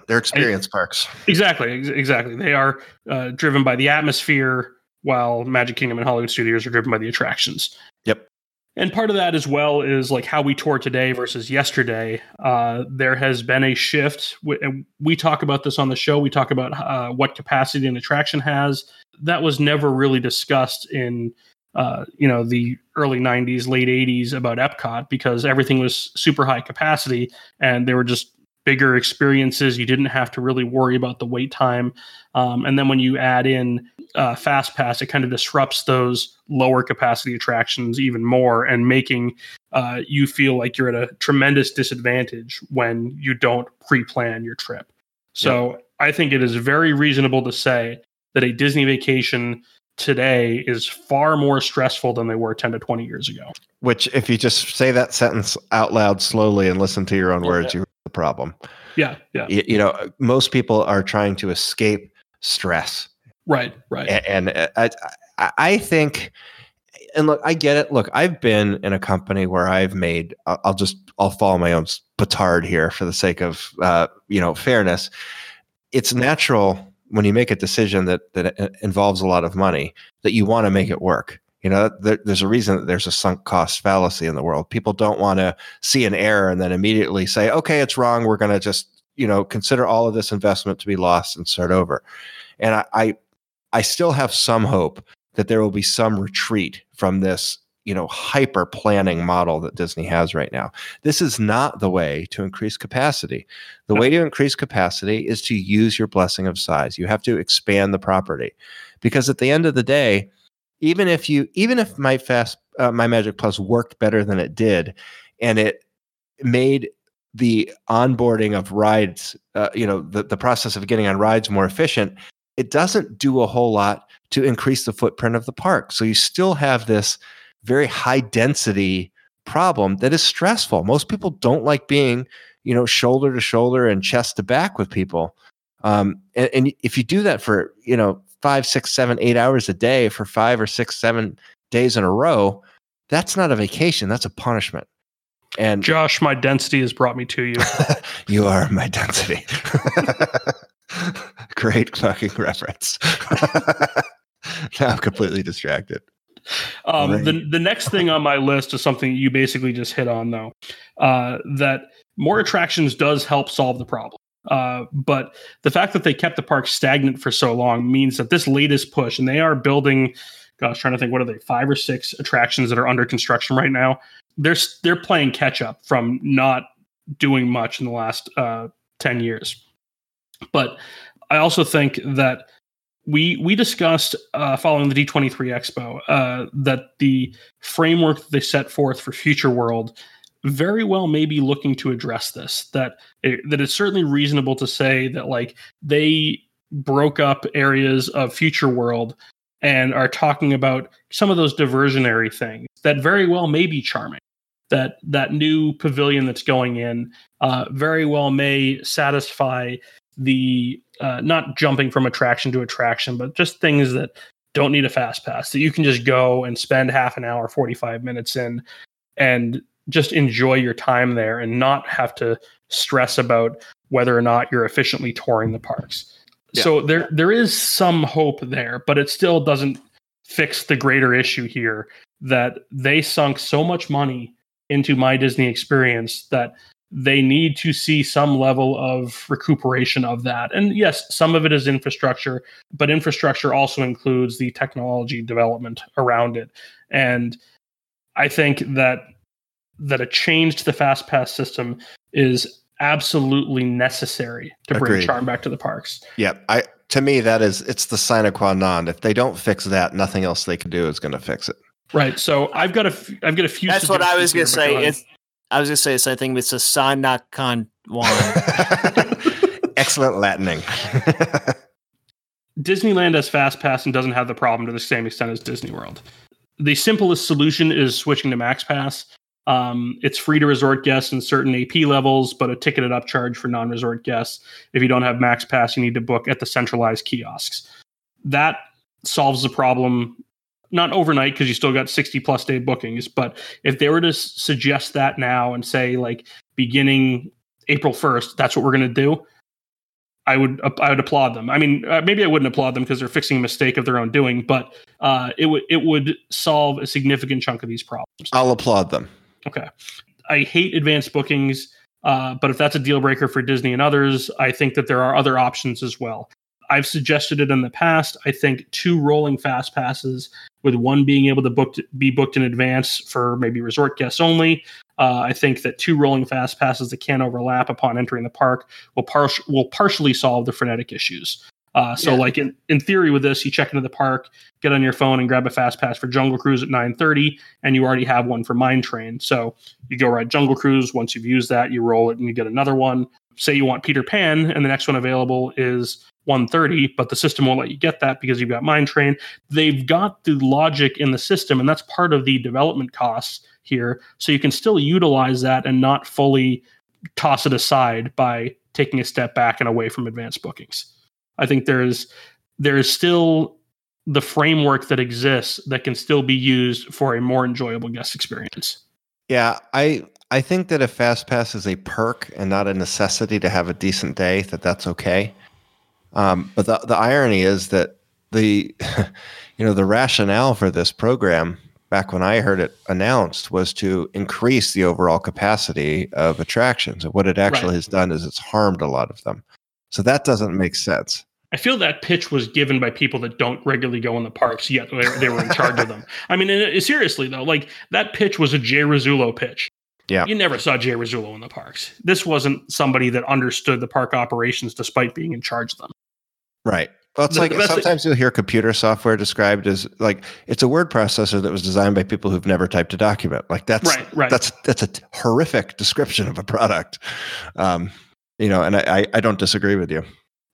They're experience I, parks. Exactly, ex- exactly. They are uh, driven by the atmosphere, while Magic Kingdom and Hollywood Studios are driven by the attractions. Yep. And part of that as well is like how we tour today versus yesterday. Uh, there has been a shift. We, we, talk about this on the show. We talk about uh, what capacity an attraction has. That was never really discussed in uh, you know the early 90s late 80s about epcot because everything was super high capacity and they were just bigger experiences. You didn't have to really worry about the wait time. Um, and then when you add in uh, fast pass it kind of disrupts those lower capacity attractions even more and making uh, you feel like you're at a tremendous disadvantage when you don't pre-plan your trip. So i think it is very reasonable to say that a disney vacation today is far more stressful than they were 10 to 20 years ago. Which, if you just say that sentence out loud slowly and listen to your own words, you have the problem. Yeah, yeah. You, you, know, most people are trying to escape stress. Right, right. And, and uh, I, I think, and look, I get it. Look, I've been in a company where I've made. I'll just I'll follow my own petard here for the sake of uh, you know fairness. It's natural when you make a decision that that uh, involves a lot of money that you want to make it work. You know there, there's a reason that there's a sunk cost fallacy in the world. People don't want to see an error and then immediately say okay it's wrong. We're going to just you know consider all of this investment to be lost and start over. And I, I i still have some hope that there will be some retreat from this you know hyper planning model that Disney has right now. This is not the way to increase capacity. The way to increase capacity is to use your blessing of size. You have to expand the property. Because at the end of the day, even if you even if my fast uh, my Magic Plus worked better than it did and it made the onboarding of rides uh, you know the, the process of getting on rides more efficient it doesn't do a whole lot to increase the footprint of the park so you still have this very high density problem that is stressful. Most people don't like being, you know, shoulder to shoulder and chest to back with people. Um, and, and if you do that for, you know, five, six, seven, eight hours a day for five or six, seven days in a row, that's not a vacation. That's a punishment. And Josh, my density has brought me to you. you are my density. Great fucking reference. now I'm completely distracted. Um, right. The the next thing on my list is something you basically just hit on, though. Uh, that more attractions does help solve the problem. Uh, but the fact that they kept the park stagnant for so long means that this latest push, and they are building, gosh, trying to think, what are they, five or six attractions that are under construction right now? They're they're playing catch up from not doing much in the last uh, ten years. But I also think that we we discussed uh, following the D23 Expo uh, that the framework that they set forth for Future World very well may be looking to address this. That it, that it's certainly reasonable to say that like they broke up areas of Future World and are talking about some of those diversionary things that very well may be charming. That that new pavilion that's going in uh, very well may satisfy the uh, not jumping from attraction to attraction, but just things that don't need a fast pass that you can just go and spend half an hour, 45 minutes in and just enjoy your time there and not have to stress about whether or not you're efficiently touring the parks. Yeah. So there there is some hope there, but it still doesn't fix the greater issue here that they sunk so much money into my Disney experience that they need to see some level of recuperation of that. And yes, some of it is infrastructure, but infrastructure also includes the technology development around it. And I think that that a change to the fast pass system is absolutely necessary to bring Agreed. charm back to the parks. Yeah, I to me that is it's the sine qua non. If they don't fix that, nothing else they can do is going to fix it. Right. So I've got a f- I've got a few. That's what I was going to say. It's I was gonna say the same thing. It's a sign con one. Excellent Latining. Disneyland has fast pass and doesn't have the problem to the same extent as Disney World. The simplest solution is switching to Max Pass. Um, it's free to resort guests in certain AP levels, but a ticketed upcharge for non-resort guests. If you don't have Max Pass, you need to book at the centralized kiosks. That solves the problem not overnight because you still got 60 plus day bookings but if they were to s- suggest that now and say like beginning april 1st that's what we're going to do I would I would applaud them. I mean, uh, maybe I wouldn't applaud them because they're fixing a mistake of their own doing, but uh, it would it would solve a significant chunk of these problems. I'll applaud them. Okay, I hate advanced bookings, uh, but if that's a deal breaker for Disney and others, I think that there are other options as well. I've suggested it in the past. I think two rolling fast passes, with one being able to book be booked in advance for maybe resort guests only, uh, I think that two rolling fast passes that can't overlap upon entering the park will, par- will partially solve the frenetic issues. Uh, so, yeah. like in, in theory, with this, you check into the park, get on your phone, and grab a fast pass for Jungle Cruise at 9:30, and you already have one for Mine Train. So you go ride Jungle Cruise. Once you've used that, you roll it and you get another one. Say you want Peter Pan, and the next one available is 130, but the system won't let you get that because you've got Mine Train. They've got the logic in the system, and that's part of the development costs here. So you can still utilize that and not fully toss it aside by taking a step back and away from advanced bookings. I think there's there is still the framework that exists that can still be used for a more enjoyable guest experience. Yeah, I I think that if fast pass is a perk and not a necessity to have a decent day, that that's okay. Um, but the the irony is that the you know the rationale for this program back when I heard it announced was to increase the overall capacity of attractions. And what it actually right. has done is it's harmed a lot of them. So that doesn't make sense. I feel that pitch was given by people that don't regularly go in the parks, yet they were in charge of them. I mean, seriously though, like that pitch was a Jay Rasulo pitch. Yeah, you never saw Jay Rasulo in the parks. This wasn't somebody that understood the park operations despite being in charge of them. Right. Well, it's the, like sometimes you'll hear computer software described as like it's a word processor that was designed by people who've never typed a document. Like that's right, right. that's that's a horrific description of a product. Um, you know, and I, I don't disagree with you.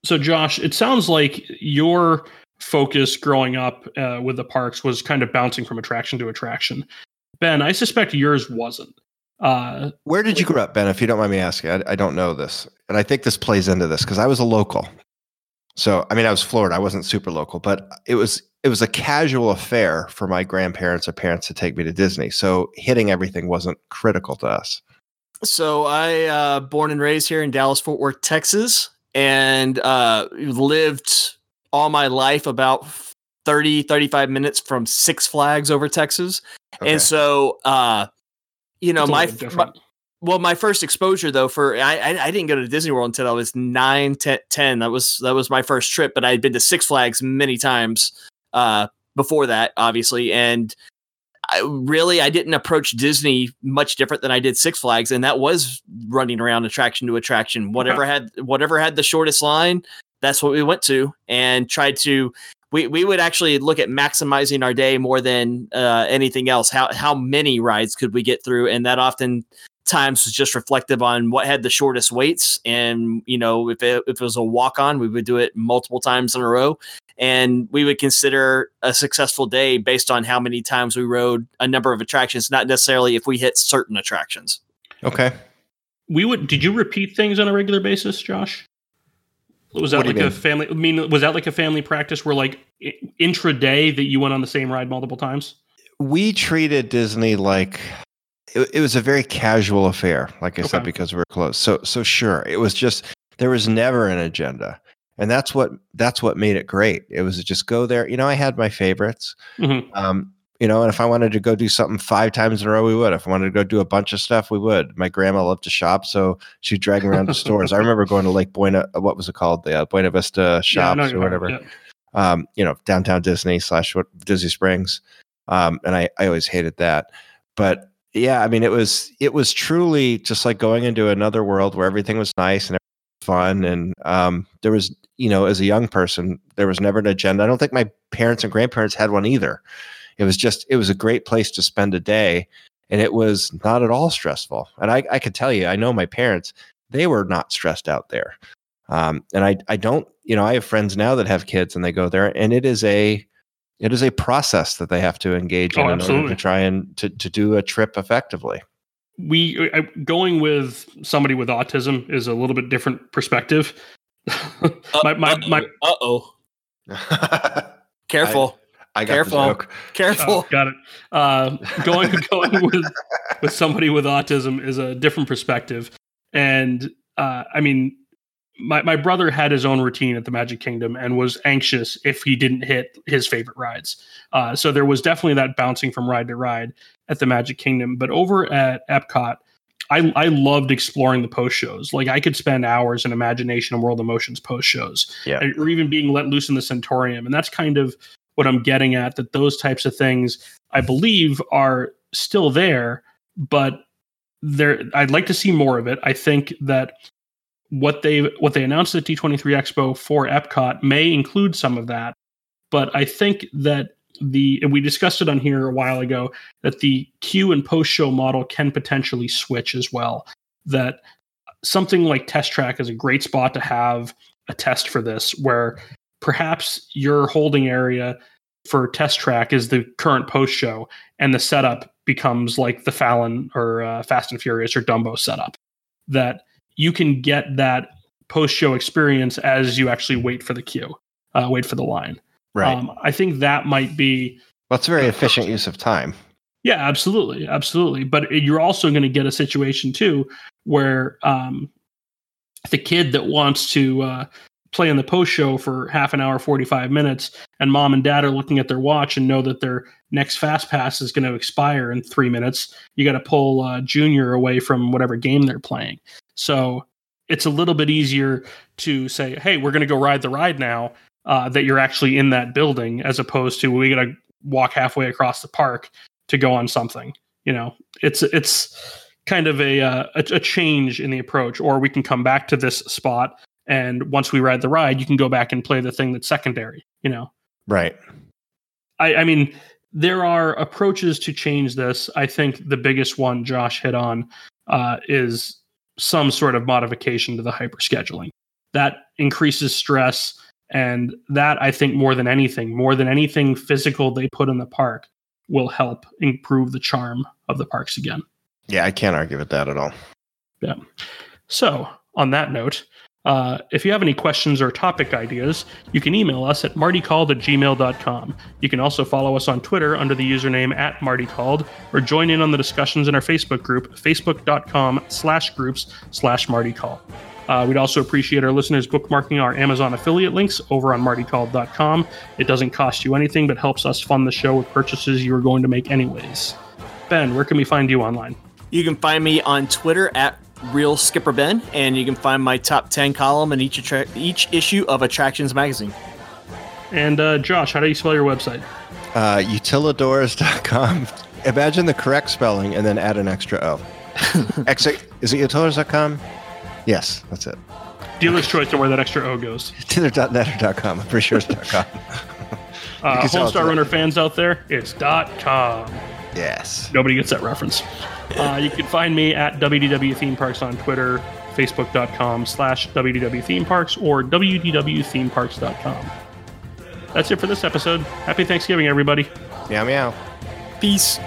So, Josh, it sounds like your focus growing up uh, with the parks was kind of bouncing from attraction to attraction. Ben, I suspect yours wasn't. Uh, Where did you grow up, Ben? If you don't mind me asking, I, I don't know this, and I think this plays into this because I was a local. So, I mean, I was Florida. I wasn't super local, but it was it was a casual affair for my grandparents or parents to take me to Disney. So, hitting everything wasn't critical to us. So, I uh, born and raised here in Dallas Fort Worth, Texas, and uh, lived all my life about 30 35 minutes from Six Flags over Texas. Okay. And so uh, you know, my, my well, my first exposure though for I, I, I didn't go to Disney World until I was nine, 10, 10. That was that was my first trip, but I had been to Six Flags many times uh, before that, obviously, and I really I didn't approach Disney much different than I did Six Flags, and that was running around attraction to attraction. Whatever had whatever had the shortest line, that's what we went to, and tried to. We, we would actually look at maximizing our day more than uh, anything else. How how many rides could we get through, and that often times was just reflective on what had the shortest waits. And, you know, if it, if it was a walk on, we would do it multiple times in a row. And we would consider a successful day based on how many times we rode a number of attractions, not necessarily if we hit certain attractions. Okay. We would, did you repeat things on a regular basis, Josh? Was that like a family? I mean, was that like a family practice where like intraday that you went on the same ride multiple times? We treated Disney like it, it was a very casual affair, like I okay. said, because we are close. So so sure, it was just there was never an agenda, and that's what that's what made it great. It was just go there. You know, I had my favorites. Mm-hmm. Um, you know, and if I wanted to go do something five times in a row, we would. If I wanted to go do a bunch of stuff, we would. My grandma loved to shop, so she'd drag me around to stores. I remember going to Lake Buena, what was it called, the uh, Buena Vista shops yeah, or whatever. Yeah. Um, you know, downtown Disney slash Disney Springs, um, and I I always hated that. But yeah, I mean, it was it was truly just like going into another world where everything was nice and fun, and um, there was, you know, as a young person, there was never an agenda. I don't think my parents and grandparents had one either. It was just it was a great place to spend a day, and it was not at all stressful. And I, I could tell you, I know my parents; they were not stressed out there. Um, and I, I don't, you know, I have friends now that have kids, and they go there, and it is a it is a process that they have to engage oh, in absolutely. in order to try and to, to do a trip effectively we uh, going with somebody with autism is a little bit different perspective my, my, my, uh-oh careful I, I careful careful oh, got it uh, going going with with somebody with autism is a different perspective and uh, i mean my, my brother had his own routine at the Magic Kingdom and was anxious if he didn't hit his favorite rides. Uh, so there was definitely that bouncing from ride to ride at the Magic Kingdom. But over at Epcot, I, I loved exploring the post shows. Like I could spend hours in Imagination and World of Motion post shows, Yeah. or even being let loose in the Centorium. And that's kind of what I'm getting at. That those types of things, I believe, are still there, but there. I'd like to see more of it. I think that what they what they announced at D23 Expo for Epcot may include some of that, but I think that the and we discussed it on here a while ago that the queue and post show model can potentially switch as well. That something like Test Track is a great spot to have a test for this, where perhaps your holding area for Test Track is the current post show, and the setup becomes like the Fallon or uh, Fast and Furious or Dumbo setup. That you can get that post show experience as you actually wait for the queue, uh, wait for the line. Right. Um, I think that might be that's it's a very efficient use of time. yeah, absolutely, absolutely. But you're also going to get a situation too where um, the kid that wants to uh, play in the post show for half an hour, 45 minutes, and mom and dad are looking at their watch and know that their next fast pass is going to expire in three minutes. You got to pull uh, Junior away from whatever game they're playing. So it's a little bit easier to say, hey, we're going to go ride the ride now. Uh, that you're actually in that building, as opposed to we got to walk halfway across the park to go on something. You know, it's it's kind of a, uh, a a change in the approach. Or we can come back to this spot, and once we ride the ride, you can go back and play the thing that's secondary. You know, Right. I, I mean, there are approaches to change this. I think the biggest one Josh hit on uh, is some sort of modification to the hyper scheduling that increases stress. And that I think more than anything, more than anything physical they put in the park, will help improve the charm of the parks again. Yeah, I can't argue with that at all. Yeah. So, on that note, uh, if you have any questions or topic ideas, you can email us at martycalled at gmail.com. You can also follow us on Twitter under the username at martycalled or join in on the discussions in our Facebook group, facebook.com slash groups slash martycall. Uh, we'd also appreciate our listeners bookmarking our Amazon affiliate links over on martycalled.com. It doesn't cost you anything, but helps us fund the show with purchases you are going to make anyways. Ben, where can we find you online? You can find me on Twitter at Real Skipper Ben, and you can find my top ten column in each attra- each issue of Attractions magazine. And uh, Josh, how do you spell your website? Uh, utilidors.com. Imagine the correct spelling and then add an extra O. Exit, is it utilidors.com? Yes, that's it. Dealer's choice to where that extra O goes. Tither.net.com. I'm pretty sure it's .com. Uh, can sell it Homestar Runner fans out there, it's .com. Yes. Nobody gets that reference. Uh, you can find me at WDW Theme Parks on Twitter, facebook.com slash WDW Theme Parks, or WDWThemeparks.com. That's it for this episode. Happy Thanksgiving, everybody. Meow meow. Peace.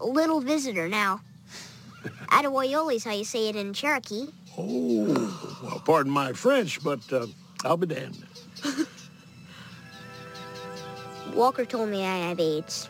Little visitor now. Atawoyoli's how you say it in Cherokee. Oh, well, pardon my French, but uh, I'll be damned. Walker told me I have AIDS.